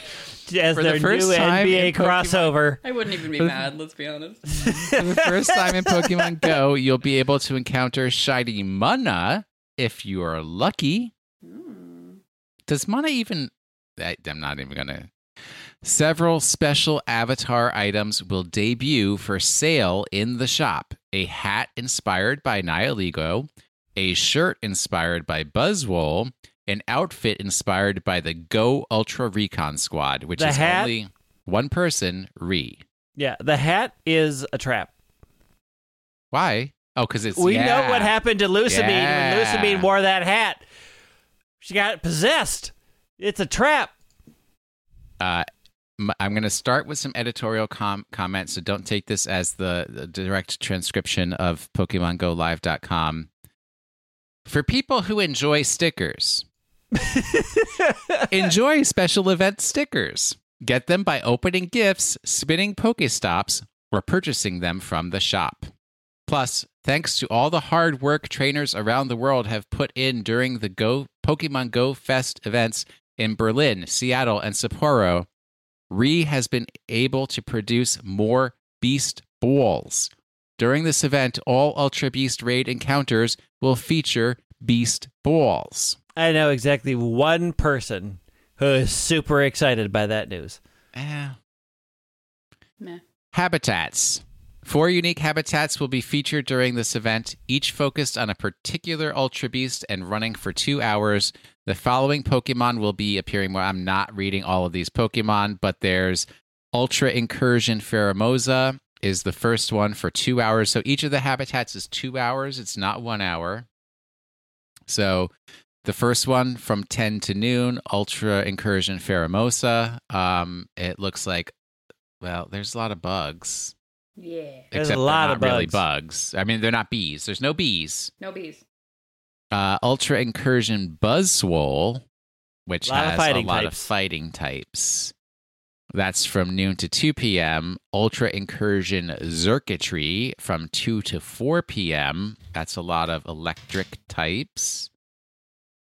as For the their first new time NBA in Pokemon- crossover. I wouldn't even be mad. Let's be honest. For the first time in Pokemon Go, you'll be able to encounter Shiny Mana if you are lucky. Hmm. Does Mana even? I, I'm not even gonna. Several special avatar items will debut for sale in the shop. A hat inspired by Nihilego, a shirt inspired by Buzzwole, an outfit inspired by the Go Ultra Recon Squad, which The is hat- only one person, Rhi. Yeah, the hat is a trap. Why? Oh, because it's We yeah. know what happened to Lusamine Yeah. when Lusamine wore that hat. She got possessed. It's a trap. Uh, I'm going to start with some editorial com- comments, so don't take this as the, the direct transcription of PokemonGoLive.com. For people who enjoy stickers, enjoy special event stickers. Get them by opening gifts, spinning Pokestops, or purchasing them from the shop. Plus, thanks to all the hard work trainers around the world have put in during the Go Pokemon Go Fest events in Berlin, Seattle, and Sapporo, Rhi has been able to produce more Beast Balls. During this event, all Ultra Beast Raid encounters will feature Beast Balls. I know exactly one person who is super excited by that news. Eh. Meh. Habitats. Four unique habitats will be featured during this event, each focused on a particular Ultra Beast and running for two hours. The following Pokemon will be appearing. Well, I'm not reading all of these Pokemon, but there's Ultra Incursion Pheromosa is the first one for two hours. So each of the habitats is two hours. It's not one hour. So the first one from 10 to noon, Ultra Incursion Pheromosa. Um, it looks like, well, there's a lot of bugs. Yeah. There's a lot they're of not really bugs. bugs. I mean, they're not bees. There's no bees. No bees. Uh, Ultra Incursion Buzzwole, which Lot of has a lot types. of fighting types. That's from noon to 2 p.m. Ultra Incursion Xurkitree from 2 to 4 p.m. That's a lot of electric types.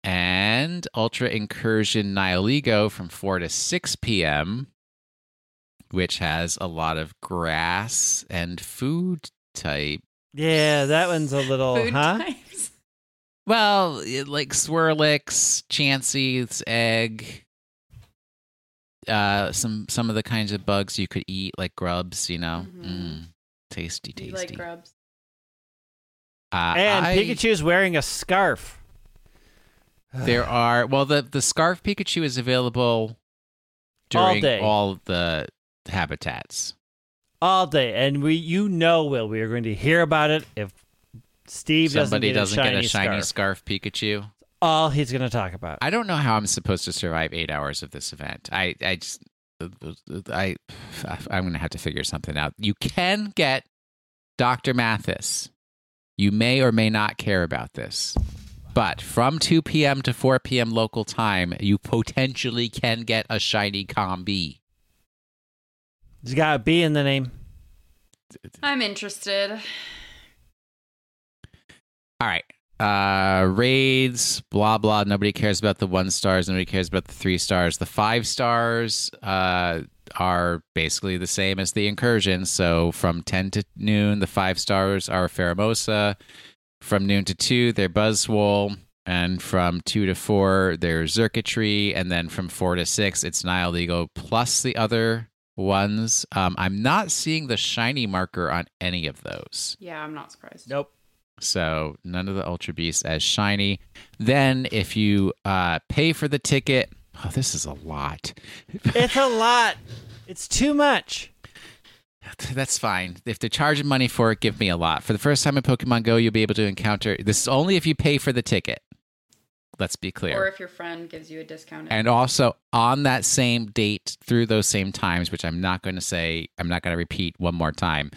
And Ultra Incursion Nihilego from 4 to 6 p.m., which has a lot of grass and food type. Yeah, that one's a little, Food huh? types. Well, like Swirlix, Chanseys, egg, uh, some some of the kinds of bugs you could eat, like grubs. You know, Mhm. mm, tasty, You tasty. like grubs. uh, And I- Pikachu's wearing a scarf. *sighs* There are well, the the scarf Pikachu is available All during day. all the habitats. all day, and we, you know, Will, we are going to hear about it if Steve Somebody doesn't doesn't get a get shiny, a shiny scarf. scarf Pikachu. All he's going to talk about. I don't know how I'm supposed to survive eight hours of this event. I, I just, I, I'm gonna have to figure something out. You can get Dr. Mathis. You may or may not care about this, but from 2 p.m. to 4 p.m. local time, you potentially can get a shiny Combee. He's got a B in the name. I'm interested. All right. Uh raids, blah blah. Nobody cares about the one stars. Nobody cares about the three stars. The five stars uh are basically the same as the incursion. So from ten to noon, the five stars are Pheromosa. From noon to two, they're Buzzwole. And from two to four, there's Xurkitree. And then from four to six, it's Nihilego plus the other ones. Um, I'm not seeing the shiny marker on any of those. Yeah, I'm not surprised. Nope. So none of the Ultra Beasts as shiny. Then if you uh, pay for the ticket, oh, this is a lot. *laughs* It's a lot. It's too much. That's fine. If they're charging money for it, give me a lot. For the first time in Pokemon Go, you'll be able to encounter. This is only if you pay for the ticket. Let's be clear. Or if your friend gives you a discount. and also on that same date through those same times, which I'm not going to say, I'm not going to repeat one more time.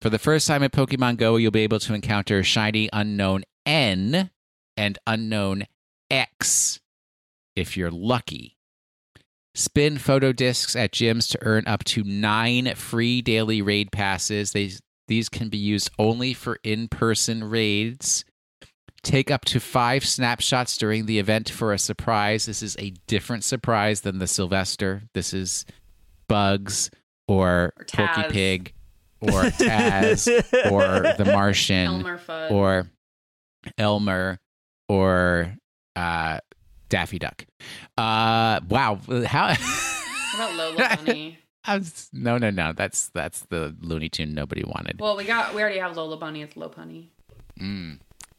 For the first time in Pokemon Go, you'll be able to encounter shiny Unown N and Unown X if you're lucky. Spin photo discs at gyms to earn up to nine free daily raid passes. These these can be used only for in-person raids. Take up to five snapshots during the event for a surprise. This is a different surprise than the Sylvester. This is Bugs or, Or Porky Pig or *laughs* Taz or the Martian Elmer Fudd. or Elmer or uh, Daffy Duck. Uh, wow, how? What *laughs* about Lola Bunny? *laughs* I was- no, no, no. That's that's the Looney Tune nobody wanted. well, we got we already have Lola Bunny. It's Low Bunny. Mm.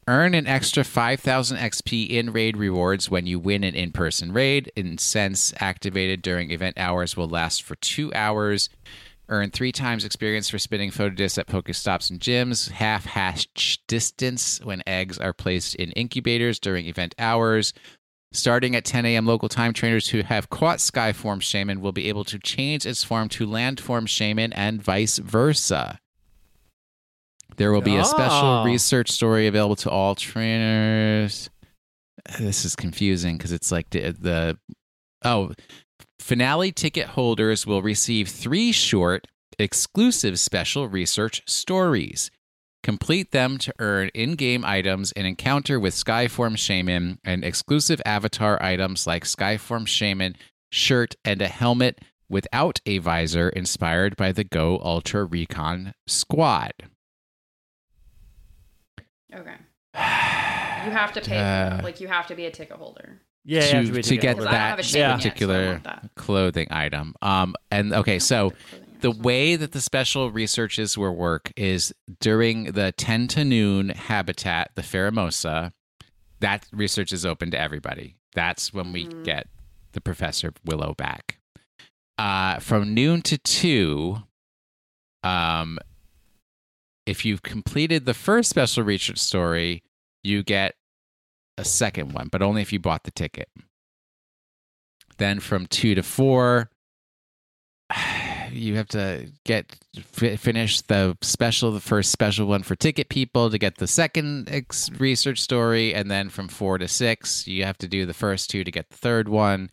Earn an extra 5,000 XP in raid rewards when you win an in person raid. Incense activated during event hours will last for two hours. Earn three times experience for spinning photo discs at Pokestops and gyms. Half hatch distance when eggs are placed in incubators during event hours. Starting at 10 a.m., local time trainers who have caught Skyform Shaymin will be able to change its form to Landform Shaymin and vice versa. There will be a special Oh. research story available to all trainers. This is confusing because it's like the, the oh finale ticket holders will receive three short exclusive special research stories. Complete them to earn in-game items, an encounter with Skyform Shaymin, and exclusive avatar items like Skyform Shaymin shirt and a helmet without a visor inspired by the Go Ultra Recon squad. Okay. *sighs* You have to pay. Uh, like you have to be a ticket holder. Yeah, to, have to, to get holder. Because I don't have that a Shaymin yet, so particular that. clothing item. Um, and okay, so the way that the special researches will work is during the 10 to noon habitat, the Pheromosa, that research is open to everybody. That's when we Mhm. get the Professor Willow back. Uh, from noon to 2, um, if you've completed the first special research story, you get a second one, but only if you bought the ticket. Then from 2 to 4, *sighs* you have to get fi- finish the special the first special one for ticket people to get the second ex- research story and then from 4 to 6 you have to do the first two to get the third one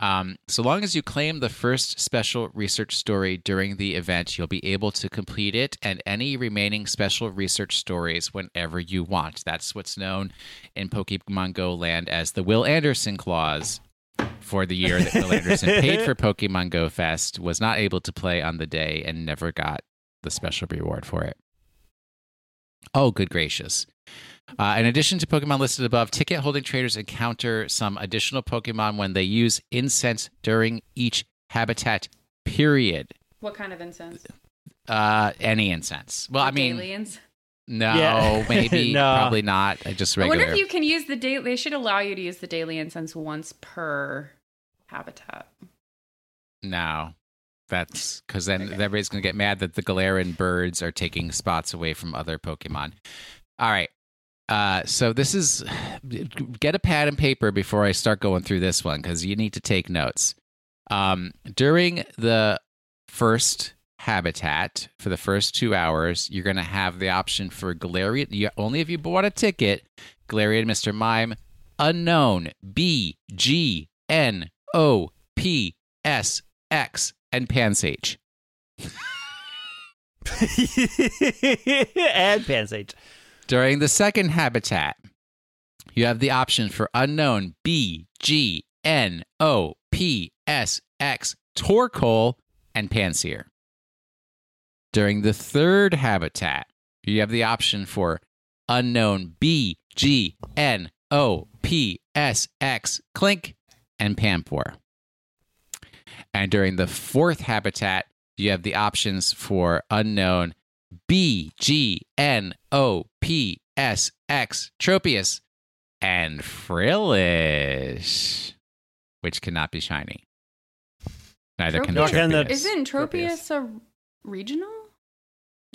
um, so long as you claim the first special research story during the event you'll be able to complete it and any remaining special research stories whenever you want that's what's known in pokemon go land as the will anderson clause for the year that Will Anderson *laughs* paid for Pokemon Go Fest, was not able to play on the day and never got the special reward for it. Oh, good gracious. Uh, in addition to Pokemon listed above, ticket holding traders encounter some additional Pokemon when they use incense during each habitat period. What kind of incense? Uh, any incense. Well, I mean, aliens. no, Yeah. *laughs* maybe, No. probably not. I just I regular. wonder if you can use the daily. They should allow you to use the daily incense once per habitat. No, that's because then Okay. everybody's going to get mad that the Galarian birds are taking spots away from other Pokemon. All right. Uh, so this is get a pad and paper before I start going through this one because you need to take notes. Um, during the first habitat for the first two hours, you're going to have the option for Galarian. You, only if you bought a ticket, Galarian Mr. Mime, Unown B G N O P S X and Pansage. *laughs* and Pansage. During the second habitat, you have the option for Unown B, G, N, O, P, S, X, Torkoal, and Pansear. During the third habitat, you have the option for Unown B, G, N, O, P, S, X, Klink, and Panpour. And during the fourth habitat, you have the options for Unown B G N O P S, X, Tropius, and Frillish, which cannot be shiny. Neither can the Tropius- Can the- Tropius. Isn't Tropius. Tropius a regional?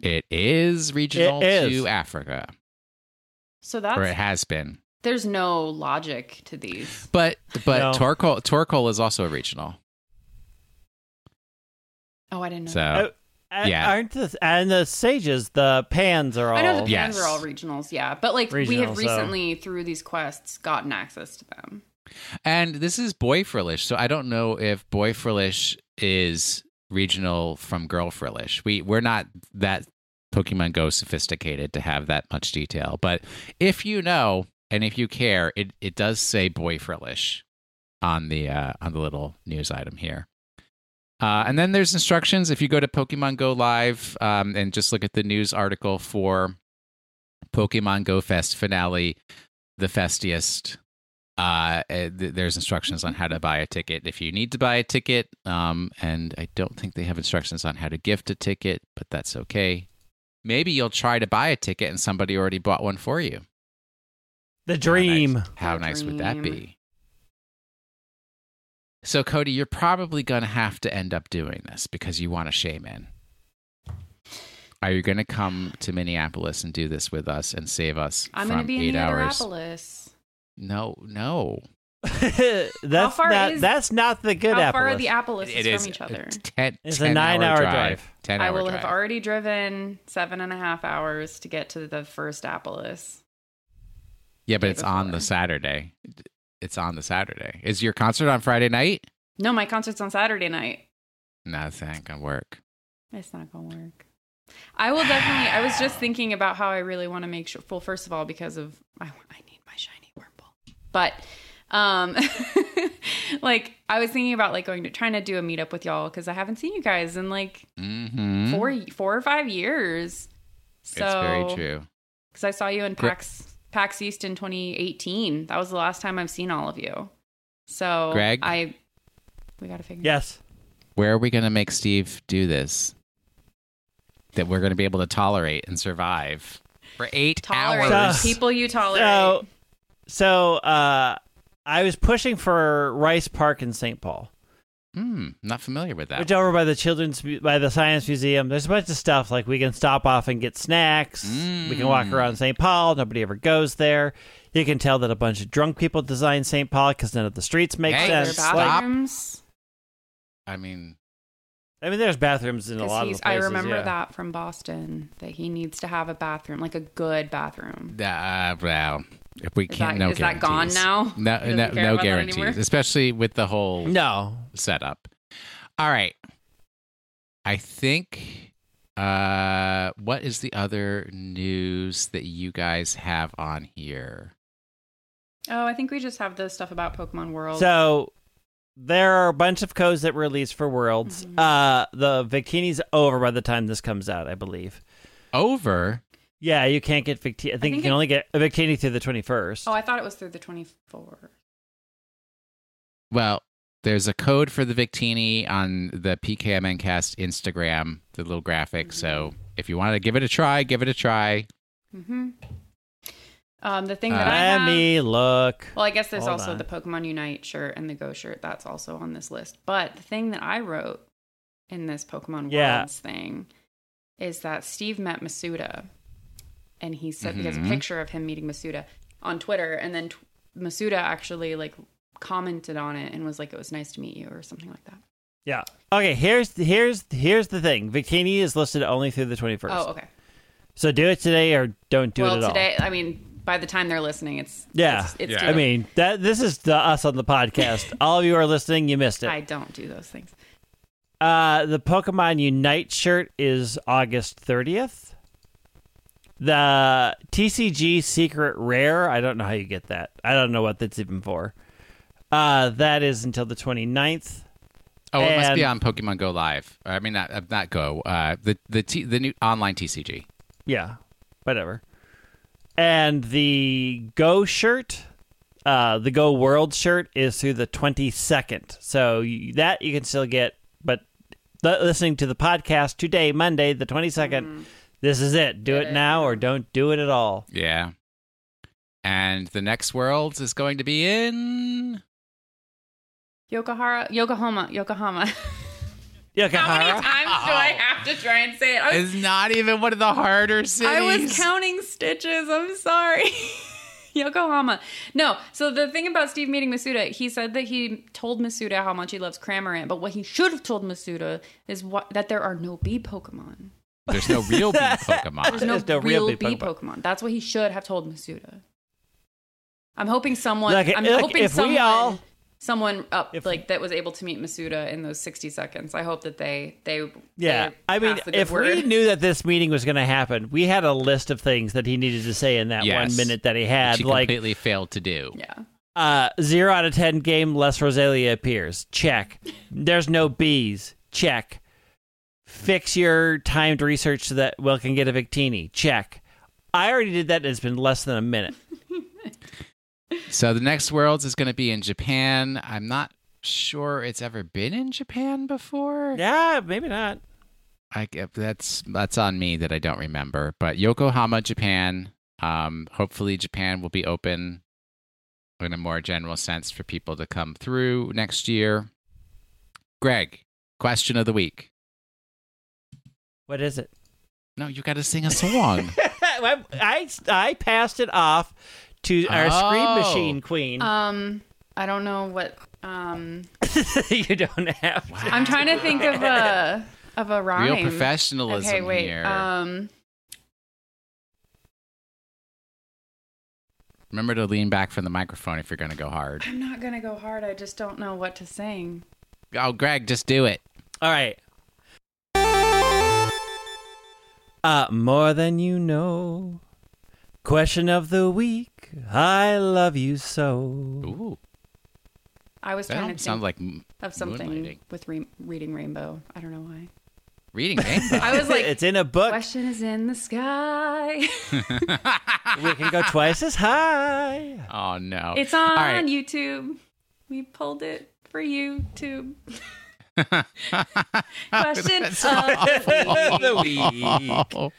It is regional It is. to Africa, So that's or it has been. there's no logic to these. But but No. Torkoal Torkoal is also a regional. Oh, I didn't know. So that. Yeah. Aren't the and the sages, the pans are all I know the pans Yes. are all regionals, yeah, but like we Regional, have so- recently through these quests gotten access to them. and this is Boy Frillish, so I don't know if Boy Frillish is regional from Girl Frillish. We we're not that Pokemon Go sophisticated to have that much detail. But if you know and if you care, it, it does say Boy Frillish on the uh, on the little news item here. Uh, and then there's instructions. If you go to Pokemon Go Live um, and just look at the news article for Pokemon Go Fest finale, the festiest, uh, th- there's instructions on how to buy a ticket if you need to buy a ticket. Um, and I don't think they have instructions on how to gift a ticket, but that's okay. Maybe you'll try to buy a ticket and somebody already bought one for you. the dream. How The nice would that be? So, Codey, you're probably going to have to end up doing this because you want to Shaymin. Are you going to come to Minneapolis and do this with us and save us I'm from going to be in eight the hours? Other No, no. *laughs* that's far not is- that's not the good How apple. far are the Appleses It is from each other? a ten, It's a 10 nine-hour hour drive. Ten I hour will drive. have already driven seven and a half hours to get to the first Appleus. yeah, but day it's on the. Saturday. It's on the Saturday. Is your concert on Friday night? No, my concert's on Saturday night. No, that ain't gonna work. It's not gonna work. I will definitely. I was just thinking about how I really want to make sure. Well, first of all, because of I, I need my shiny Wurmple, but um, *laughs* like I was thinking about like going to trying to do a meetup with y'all because I haven't seen you guys in like Mm-hmm. four four or five years. So it's very true. Because I saw you in PAX PAX East in 2018. That was the last time I've seen all of you. So Greg? I we got to figure. Yes. Where are we going to make Steve do this? That we're going to be able to tolerate and survive for eight Tolerate hours. So- people you tolerate. So, so uh, I was pushing for Rice Park in St. Paul, Hmm, not familiar with that. which over by the children's by the Science Museum. There's a bunch of stuff like we can stop off and get snacks. We can walk Mm. around St. Paul. Nobody ever goes there. You can tell that a bunch of drunk people designed St. Paul because none of the streets make Hey, sense. stop. Like, bathrooms. I mean, I mean, there's bathrooms in a 'Cause lot of the places. I remember yeah. that from Boston that he needs to have a bathroom, like a good bathroom. uh, well, if we can't, that- no is that gone now? No, He no, no guarantees, especially with the whole No, setup. All right. I think uh what is the other news that you guys have on here? Oh, I think we just have the stuff about Pokemon World. So there are a bunch of codes that were released for Worlds. Mhm. Uh, the Victini's over by the time this comes out, I believe. Over. Yeah, you can't get Victini. I think, think you can it- only get a Victini through the 21st. oh, I thought it was through the 24th. Well, there's a code for the Victini on the PKMNcast Instagram, the little graphic. So if you want to give it a try, give it a try. Mm-hmm. Um, the thing that Uh, I Let have. me look. Well, I guess there's Hold also on. the Pokemon Unite shirt and the Go shirt. That's also on this list. But the thing that I wrote in this Pokemon Yeah. Worlds thing is that Steve met Masuda, and he said he has a Mhm. picture of him meeting Masuda on Twitter, and then t- Masuda actually like commented on it and was like, "It was nice to meet you" or something like that. Yeah. Okay, here's here's here's the thing. Victini is listed only through the 21st. Oh, okay. So do it today or don't do well, it at today, I mean, by the time they're listening, it's Yeah. it's, it's Yeah. I mean, that this is the, us on the podcast. *laughs* All of you are listening, you missed it. I don't do those things. Uh, the Pokemon Unite shirt is August 30th. The TCG Secret Rare, I don't know how you get that. I don't know what that's even for. Uh, that is until the 29th. Oh, it must be on Pokemon Go Live. I mean, not uh, not Go. Uh, the the T, the new online TCG. Yeah, whatever. And the Go shirt, uh, the Go World shirt is through the 22nd. So you, that you can still get, but the, listening to the podcast today, Monday, the 22nd, This is it. Do it it. now or don't do it at all. Yeah. And the next world is going to be in. Yokohara, Yokohama, Yokohama. Yeah, *laughs* How many times do I have to try and say it? I was, It's not even one of the harder cities. I was counting stitches. I'm sorry. *laughs* Yokohama. No, so the thing about Steve meeting Masuda, he said that he told Masuda how much he loves Cramorant, but what he should have told Masuda is what, that there are no bee Pokemon. There's no real bee *laughs* Pokemon. There's no, There's no real, real bee bee Pokemon. That's what he should have told Masuda. I'm hoping someone. Look, I'm look, hoping if we someone. all- someone up If- like that was able to meet Masuda in those 60 seconds. I hope that they they Yeah, they I mean, passed the good if we knew that this meeting was going to happen, we had a list of things that he needed to say in that Yes. one minute that he Which had. he like completely failed to do. yeah. uh, zero out of ten game, less Roselia appears. Check. There's no bees. Check. Fix your timed research so that Will can get a Victini. Check. I already did that. and It's been less than a minute. *laughs* So the next worlds is going to be in Japan. I'm not sure it's ever been in Japan before. Yeah, maybe not. I that's that's on me that I don't remember. But Yokohama, Japan. Um, hopefully, Japan will be open in a more general sense for people to come through next year. Greg, question of the week. What is it? No, you got to sing a song. *laughs* I, I I passed it off to our scream Oh. machine queen. Um I don't know what um *laughs* you don't have. To. I'm trying to think of a of a rhyme. Real professionalism Okay, wait. here. Um Remember to lean back from the microphone if you're going to go hard. I'm not going to go hard. I just don't know what to sing. Oh, Greg, just do it. All right. Uh, more than you know. Question of the week. I love you so. Ooh, I was that trying to almost sounds like m- of something with re- reading Rainbow. I don't know why. reading Rainbow. *laughs* I was like, it's in a book. question is in the sky. *laughs* We can go twice as high. oh no, It's on All right. YouTube. We pulled it for YouTube. *laughs* *laughs* Question of the week. Oh,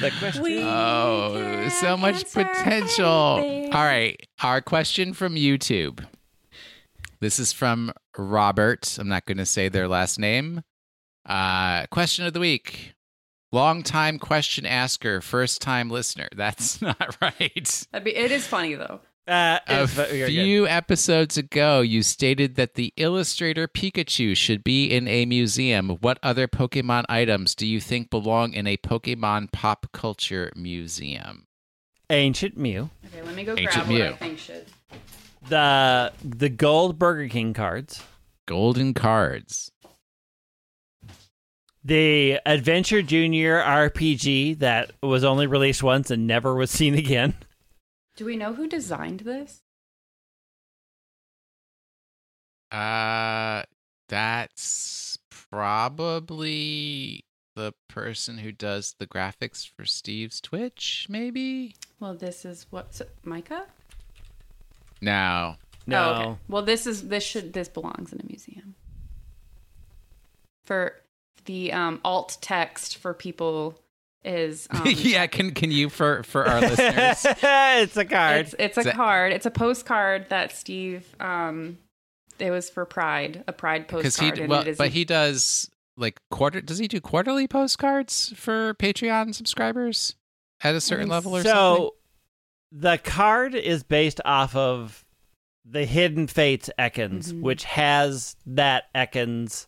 The question. We oh, so much potential. anything. All right, our question from YouTube. This is from Robert. I'm not going to say their last name. Uh, question of the week. Long time question asker, first time listener. *laughs* That's not right. Be, it is funny though. Uh, A it's- you're good. few episodes ago, you stated that the Illustrator Pikachu should be in a museum. What other Pokemon items do you think belong in a Pokemon pop culture museum? Ancient Mew. Okay, let me go Ancient grab what I Mew. think should. The the gold Burger King cards. Golden cards. The Adventure Junior RPG that was only released once and never was seen *laughs* again. Do we know who designed this? Uh, that's probably the person who does the graphics for Steve's Twitch, maybe? Well, this is what so, Micah. No. No. Oh, okay. Well, this is this should this belongs in a museum. For the um, alt text for people is um, *laughs* yeah, can can you for for our *laughs* listeners? it's a card. It's, it's a that- card. It's a postcard that Steve. Um, it was for Pride, a Pride Because he postcard. well, but he does like quarter. Does he do quarterly postcards for Patreon subscribers at a certain think level or so something? the card is based off of the Hidden Fates Ekans, Mhm. which has that Ekans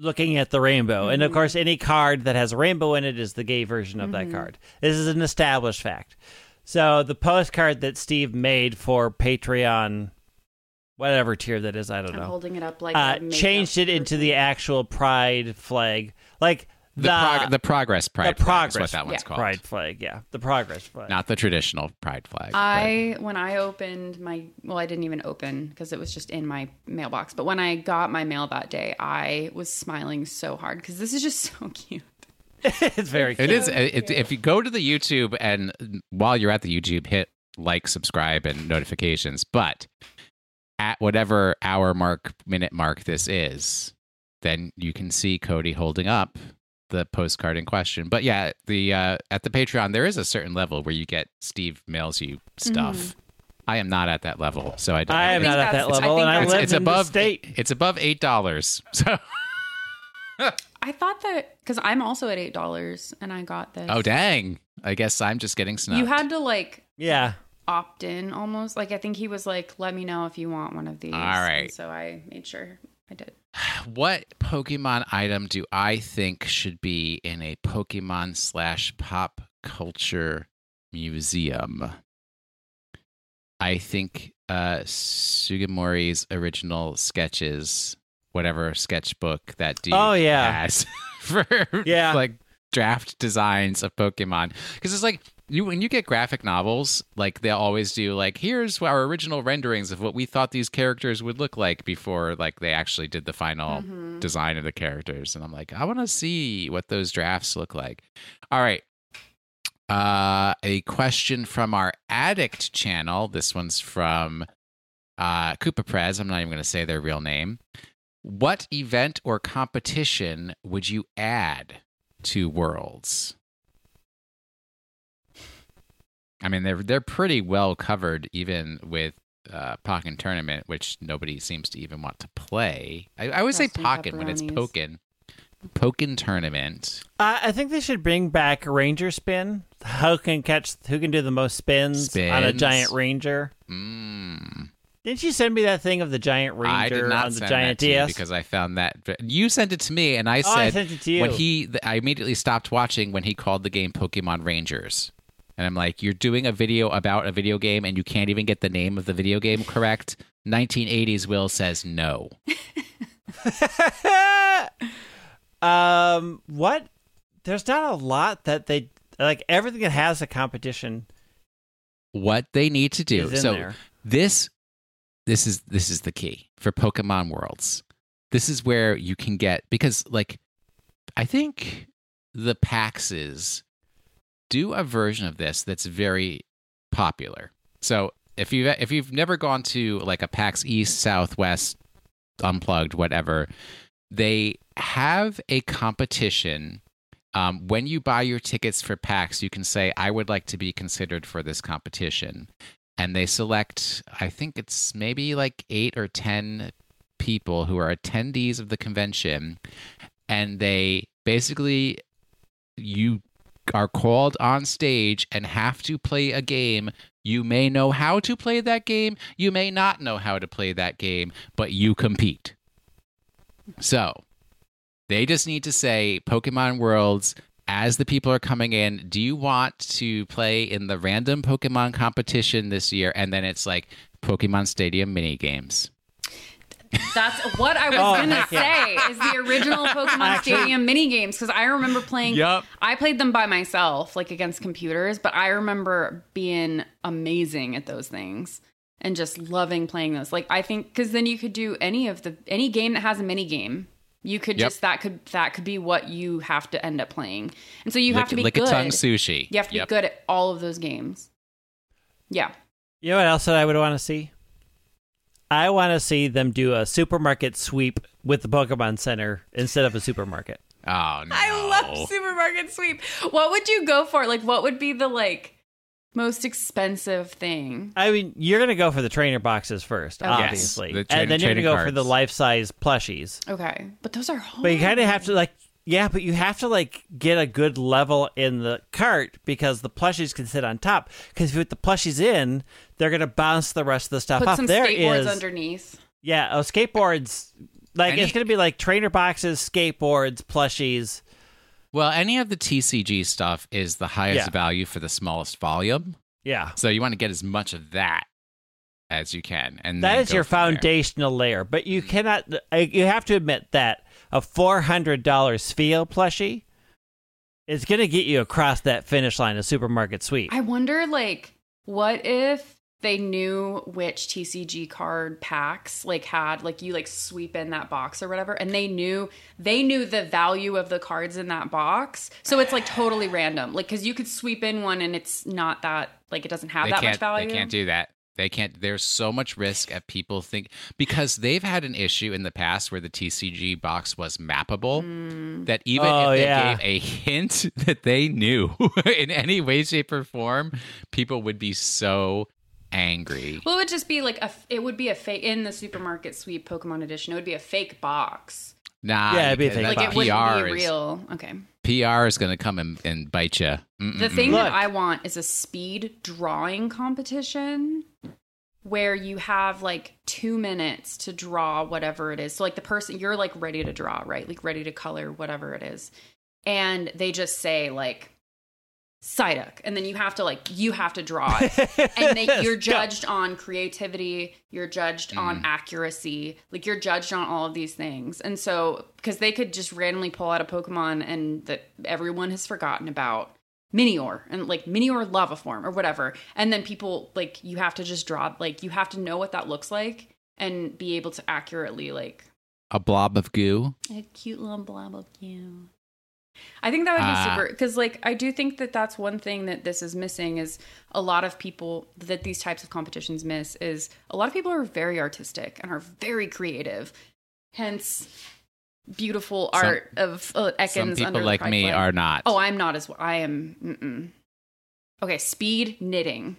looking at the rainbow. And of Mhm. course, any card that has a rainbow in it is the gay version of Mhm. that card. This is an established fact. So the postcard that Steve made for Patreon, whatever tier that is, I don't I'm know, holding it up like uh, changed it into the actual pride flag. Like the prog- the progress pride. the flag is progress what that one's yeah. called. pride flag. Yeah, the progress flag. Not the traditional pride flag. but- I when I opened my well, I didn't even open because it was just in my mailbox. But when I got my mail that day, I was smiling so hard because this is just *laughs* so cute. it's very It cute. is. It, if you go to the YouTube and while you're at the YouTube, hit like, subscribe, and notifications. But at whatever hour mark, minute mark this is, then you can see Codey holding up the postcard in question. But yeah, the uh, at the Patreon there is a certain level where you get Steve mails you stuff. I am not at that level, so I don't. I am not at that that's- I level, and I that's- live it's in the above state. it's above eight dollars. *laughs* So I thought that because I'm also at eight dollars and I got this. oh dang, I guess I'm just getting snubbed. You had to like Yeah. opt in almost. Like I think he was like, "Let me know if you want one of these." All right. And so I made sure I did. *sighs* what Pokemon item do I think should be in a Pokemon slash pop culture museum? I think uh, Sugimori's original sketches, whatever sketchbook that dude Oh, yeah. has *laughs* for Yeah. like draft designs of Pokemon, because it's like you when you get graphic novels, like they'll always do like here's our original renderings of what we thought these characters would look like before like they actually did the final design of the characters, and I'm like I want to see what those drafts look like. All right. Uh, a question from our addict channel. This one's from uh, Koopa Prez. I'm not even going to say their real name. What event or competition would you add to Worlds? I mean, they're they're pretty well covered, even with uh, Pokken Tournament, which nobody seems to even want to play. I, I always say Frosting Pokken when it's pepperonis. Pokken. Pokken Tournament. Uh, I think they should bring back Ranger Spin. Who can catch? Who can do the most spins, on a giant Ranger? Mm. Didn't you send me that thing of the giant Ranger I did not on the send giant that to you DS? because I found that you sent it to me, and I Oh, I said sent it to you. when he. I immediately stopped watching when he called the game Pokemon Rangers, and I'm like, "You're doing a video about a video game, and you can't even get the name of the video game correct." 1980s Will says no. *laughs* um, what? There's not a lot that they like. Everything that has a competition What they need to do. so there. this this is this is the key for Pokemon Worlds. This is where you can get because like I think the Paxes do a version of this that's very popular. So if you if you've never gone to like a PAX East, Southwest, Unplugged, whatever, they have a competition. Um, when you buy your tickets for PAX, you can say, "I would like to be considered for this competition," and they select. I think it's maybe like eight or ten people who are attendees of the convention, and they basically you are called on stage and have to play a game. You may know how to play that game, you may not know how to play that game, but you compete. So, they just need to say Pokemon Worlds as the people are coming in, do you want to play in the random Pokemon competition this year? And then it's like Pokemon Stadium mini games. That's what I was Oh, gonna say. Is the original *laughs* Pokemon Actually- Stadium mini games because I remember playing. Yup. I played them by myself, like against computers, but I remember being amazing at those things and just loving playing those. Like I think because then you could do any of the any game that has a mini game. You could Yep. just that could that could be what you have to end up playing, and so you have to be Lick good. a tongue sushi. You have to Yep. be good at all of those games. Yeah. You know what else that I would want to see? I want to see them do a supermarket sweep with the Pokemon Center instead of a supermarket. Oh no! I love supermarket sweep. What would you go for? Like, what would be the like most expensive thing? I mean, you're gonna go for the trainer boxes first, Okay. obviously, the train- and then you're gonna trading go for the life-size plushies. Okay, but those are hard. But you kind of have to like, yeah, but you have to like get a good level in the cart because the plushies can sit on top. Because if you put the plushies in, they're gonna bounce the rest of the stuff put off. some There skateboards is- underneath. Yeah, oh, skateboards. Like Any- it's gonna be like trainer boxes, skateboards, plushies. Well, any of the TCG stuff is the highest Yeah. value for the smallest volume. Yeah, So you want to get as much of that as you can, and that then is your from there. foundational layer. But you cannot. uh, You have to admit that a four hundred dollars Feel plushie is gonna get you across that finish line of supermarket sweep. I wonder, like, what if they knew which TCG card packs like had like you like sweep in that box or whatever, and they knew they knew the value of the cards in that box, so it's like totally random. Like, because you could sweep in one and it's not that like it doesn't have They that much value. They can't do that. They can't. There's so much risk at people think because they've had an issue in the past where the TCG box was mappable. Mm. That even Oh, if they yeah. gave a hint *laughs* that they knew *laughs* in any way, shape, or form, people would be so angry. Well, it would just be like a. It would be a fake in the supermarket sweep Pokemon edition. It would be a fake box. Nah, Yeah, it'd be a fake Like that it wouldn't PR be is- real. Okay. PR is going to come and, and bite you. The thing that I want is a speed drawing competition where you have like two minutes to draw whatever it is. So, like the person, you're like ready to draw, right? Like ready to color whatever it is. And they just say, like, Psyduck. And then you have to, like, you have to draw it. *laughs* and they, you're judged on creativity you're judged on mm. accuracy like you're judged on all of these things and so because they could just randomly pull out a pokemon and that everyone has forgotten about minior and like minior lava form or whatever and then people like you have to just draw like you have to know what that looks like and be able to accurately like A blob of goo. a cute little blob of you. I think that would be Ah. super because, like, I do think that that's one thing that this is missing is a lot of people that these types of competitions miss is a lot of people are very artistic and are very creative, hence beautiful Some- art of uh, Ekans. Some people under like me flag. are not. Oh, I'm not as well. I am. Mm-mm. Okay, speed knitting.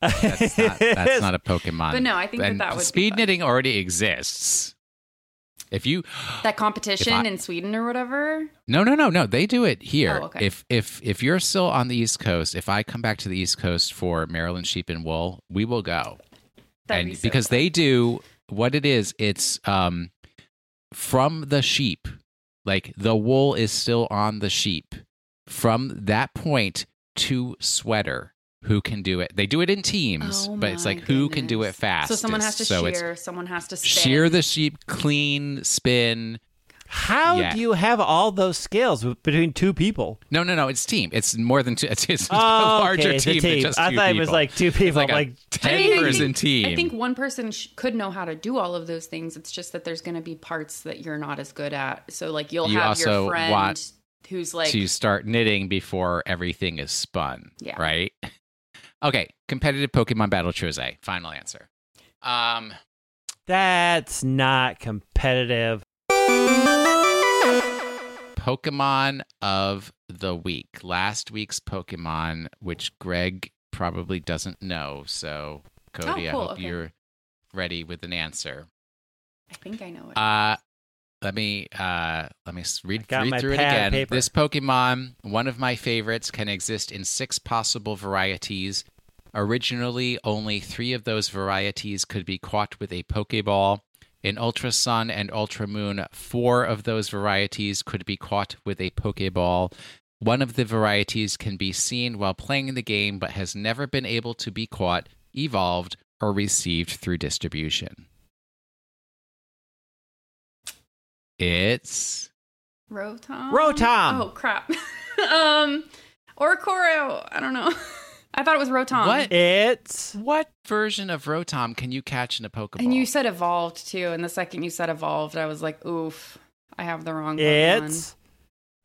that's not, that's not a *laughs* Pokemon. But no, I think that And that would speed knitting already exists. If you That competition I- in Sweden or whatever. no no no no they do it here. Oh, okay. If if if you're still on the East Coast, if I come back to the East Coast for Maryland sheep and wool, we will go. That'd and be so because fun. they do what it is, it's um from the sheep. Like the wool is still on the sheep. From that point to sweater. Who can do it? They do it in teams, Oh but it's my like who can do it fast. So someone has to so shear, someone has to spin. shear the sheep, clean, spin. How Yeah. do you have all those skills between two people? No, no, no. It's team. It's more than two. It's, it's a Oh, larger okay, it's a team, than team. just I two thought it was like two people. It's like, like ten I mean, I person think- team. I think one person sh- could know how to do all of those things. It's just that there's going to be parts that you're not as good at. So like you'll You have also your friend want who's like to start knitting before everything is spun. Yeah. Right. Okay. Competitive Pokemon Battle Chose. Final answer. Um. that's not competitive. Pokemon of the week. Last week's Pokemon, which Greg probably doesn't know. So, Codey, Oh, cool, I hope okay. you're ready with an answer. I think I know it. Uh let me uh let me read, read through it again. This Pokemon, one of my favorites, can exist in six possible varieties. Originally, only three of those varieties could be caught with a Pokeball. In Ultra Sun and Ultra Moon, four of those varieties could be caught with a Pokeball. One of the varieties can be seen while playing the game but has never been able to be caught, evolved, or received through distribution. It's Rotom. Rotom. Oh crap. *laughs* um, or Coro. I don't know. *laughs* I thought it was Rotom. What? It's what version of Rotom can you catch in a Pokeball? And you said evolved too. And the second you said evolved, I was like, oof, I have the wrong. Pokemon. it's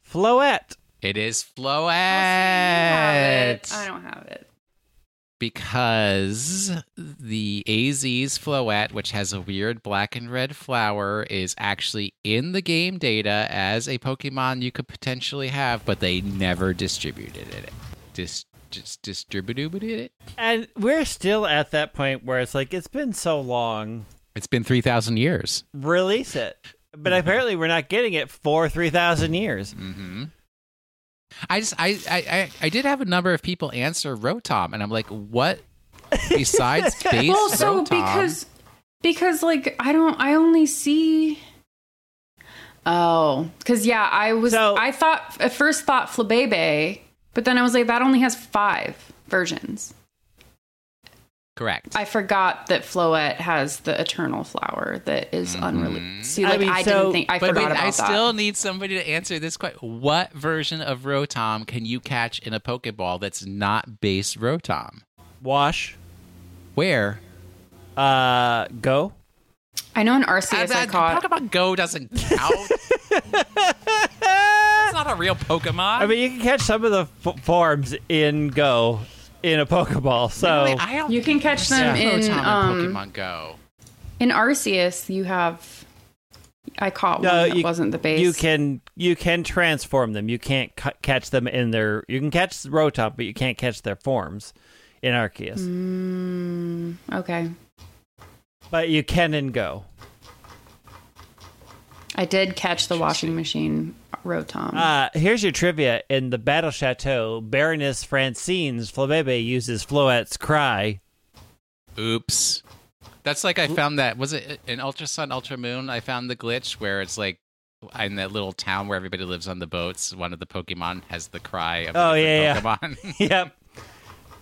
Floette. it is Oh, so you have it. Floette. I don't have it. because the AZ's Floette, which has a weird black and red flower, is actually in the game data as a Pokemon you could potentially have, but they never distributed it. Dis- just distributed it. And we're still at that point where it's like it's been so long. It's been three thousand years. Release it. But apparently we're not getting it for 3000 years. Mm-hmm. I just I, I I I did have a number of people answer Rotom, and I'm like, what besides *laughs* base well, so Rotom? because because like I don't I only see. Oh, because yeah, I was So- I thought at first thought Flabebe, but then I was like that only has five versions. correct. I forgot that Floette has the eternal flower that is unreleased. See, I like I, mean, didn't so- think I but forgot wait, about I that. still need somebody to answer this question. What version of Rotom can you catch in a Pokeball that's not base Rotom? Wash. Where? Uh go. I know in Arceus I Uh, caught. Pokemon Go doesn't count. *laughs* That's not a real Pokemon. I mean, you can catch some of the f- forms in Go in a Pokeball. So Really? I don't You can catch them Yeah. in Rotom um, Pokemon Go. in Arceus. You have. I caught one No, that you- wasn't the base. you can you can transform them. You can't ca- catch them in their. You can catch Rotom, but you can't catch their forms in Arceus. Mm, okay. But you can in Go. I did catch the washing machine Rotom. Uh, here's your trivia: in the Battle Chateau, Baroness Francine's Flabebe uses Floette's cry. Oops. That's like I found that was it in Ultra Sun, Ultra Moon? I found the glitch where it's like in that little town where everybody lives on the boats. One of the Pokemon has the cry of Oh, different yeah, yeah. Pokemon. *laughs* *laughs* yep.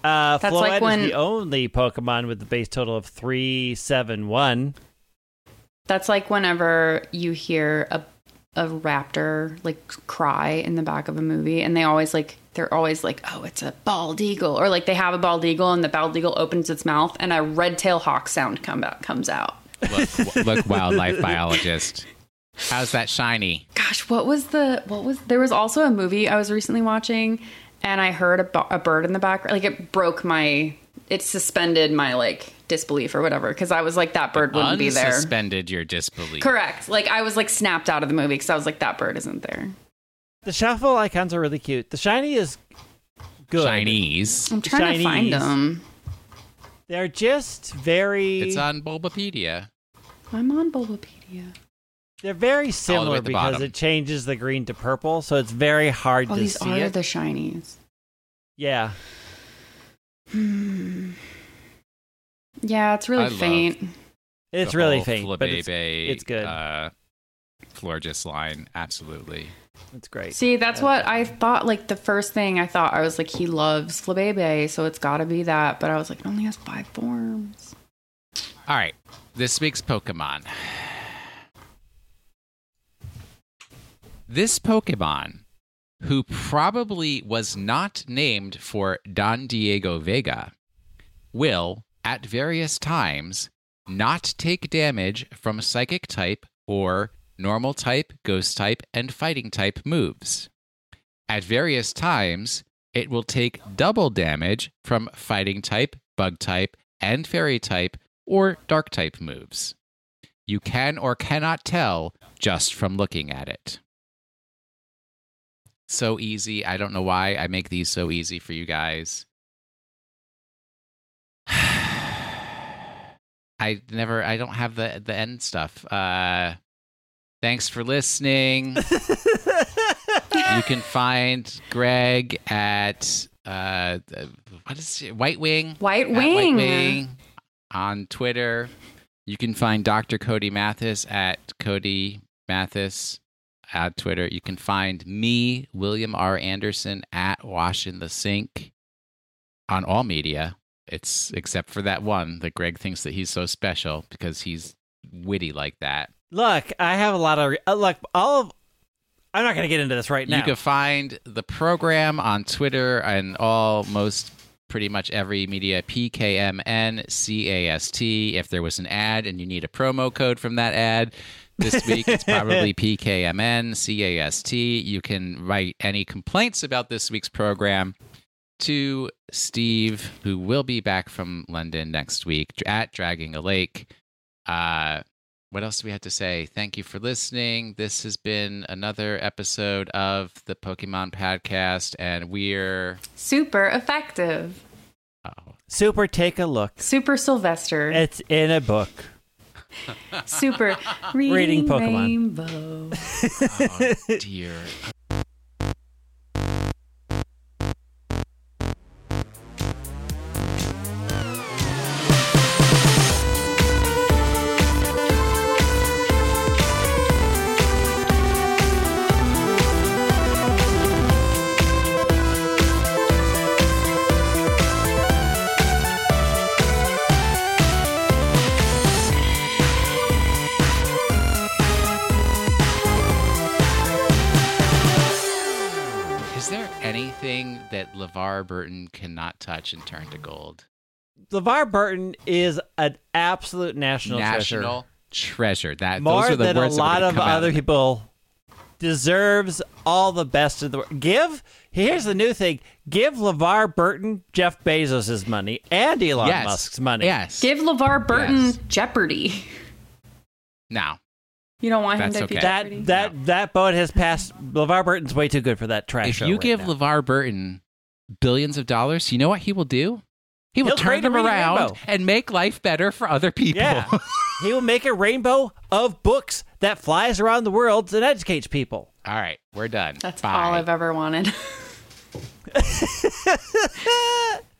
Uh, That's Floette like when- is the only Pokemon with the base total of three seven one. That's like whenever you hear a a raptor like cry in the back of a movie, and they always like they're always like, "Oh, it's a bald eagle," or like they have a bald eagle, and the bald eagle opens its mouth, and a red tail hawk sound come out comes out. look, look, wildlife biologist. How's that shiny? Gosh, what was the what was there was also a movie I was recently watching, and I heard a, a bird in the background. Like it broke my, it suspended my like disbelief or whatever because I was like, that bird wouldn't be there. Suspended your disbelief. Correct. Like I was like snapped out of the movie because I was like, that bird isn't there. The shuffle icons are really cute. The shiny is good. Chinese. I'm trying to find them. They're just very. It's on Bulbapedia. I'm on Bulbapedia. they're very similar at the because bottom. it changes the green to purple, so it's very hard Oh, to these see are it. the shinies. Yeah, Hmm. Yeah, it's really I faint. it's really whole faint, but it's, it's good. Uh, Florges line, absolutely. it's great. See, that's what I thought. Like the first thing I thought, I was like, he loves Flabebe, so it's got to be that. But I was like, it only has five forms. All right, this week's Pokemon. This Pokemon, who probably was not named for Don Diego Vega, will, at various times, not take damage from Psychic type or Normal type, Ghost type, and Fighting type moves. At various times, it will take double damage from Fighting type, Bug type, and Fairy type or Dark type moves. You can or cannot tell just from looking at it. So easy. I don't know why I make these so easy for you guys. *sighs* I never I don't have the the end stuff. Uh thanks for listening. you can *laughs* find Greg at uh what is it? White Wing White Wing. White Wing on Twitter. You can find Dr. Codey Mathis at Codey Mathis at Twitter. You can find me, William R. Anderson, at Wash in the Sink on all media. It's except for that one that Greg thinks that he's so special because he's witty like that. Look, I have a lot of uh, look. All of I'm not going to get into this right now. You can find the program on Twitter and all most pretty much every media PKMN CAST. If there was an ad and you need a promo code from that ad this *laughs* week, it's probably PKMN CAST. You can write any complaints about this week's program to Steve, who will be back from London next week at Dragging a Lake. Uh, what else do we have to say? Thank you for listening. This has been another episode of the Pokemon Podcast, and we're Super effective. oh, Super, take a look. Super Sylvester. It's in a book. Super Reading reading, Pokemon. Rainbow. oh dear. That LeVar Burton cannot touch and turn to gold? LeVar Burton is an absolute national, National treasure. That. More those are the than a words that lot gonna of other people deserves all the best of the world. Give here's the new thing: give LeVar Burton Jeff Bezos' money and Elon yes. Musk's money. Yes. Give LeVar Burton Yes. Jeopardy. now. You don't want him That's to be okay. Jeopardy? That that that boat has passed. LeVar Burton's way too good for that trash. If show you right give now. LeVar Burton billions of dollars, you know what he will do? He will He'll turn create a them reading around rainbow. and make life better for other people. yeah, *laughs* he will make a rainbow of books that flies around the world and educates people. all right, we're done. That's Bye. all I've ever wanted. *laughs* *laughs*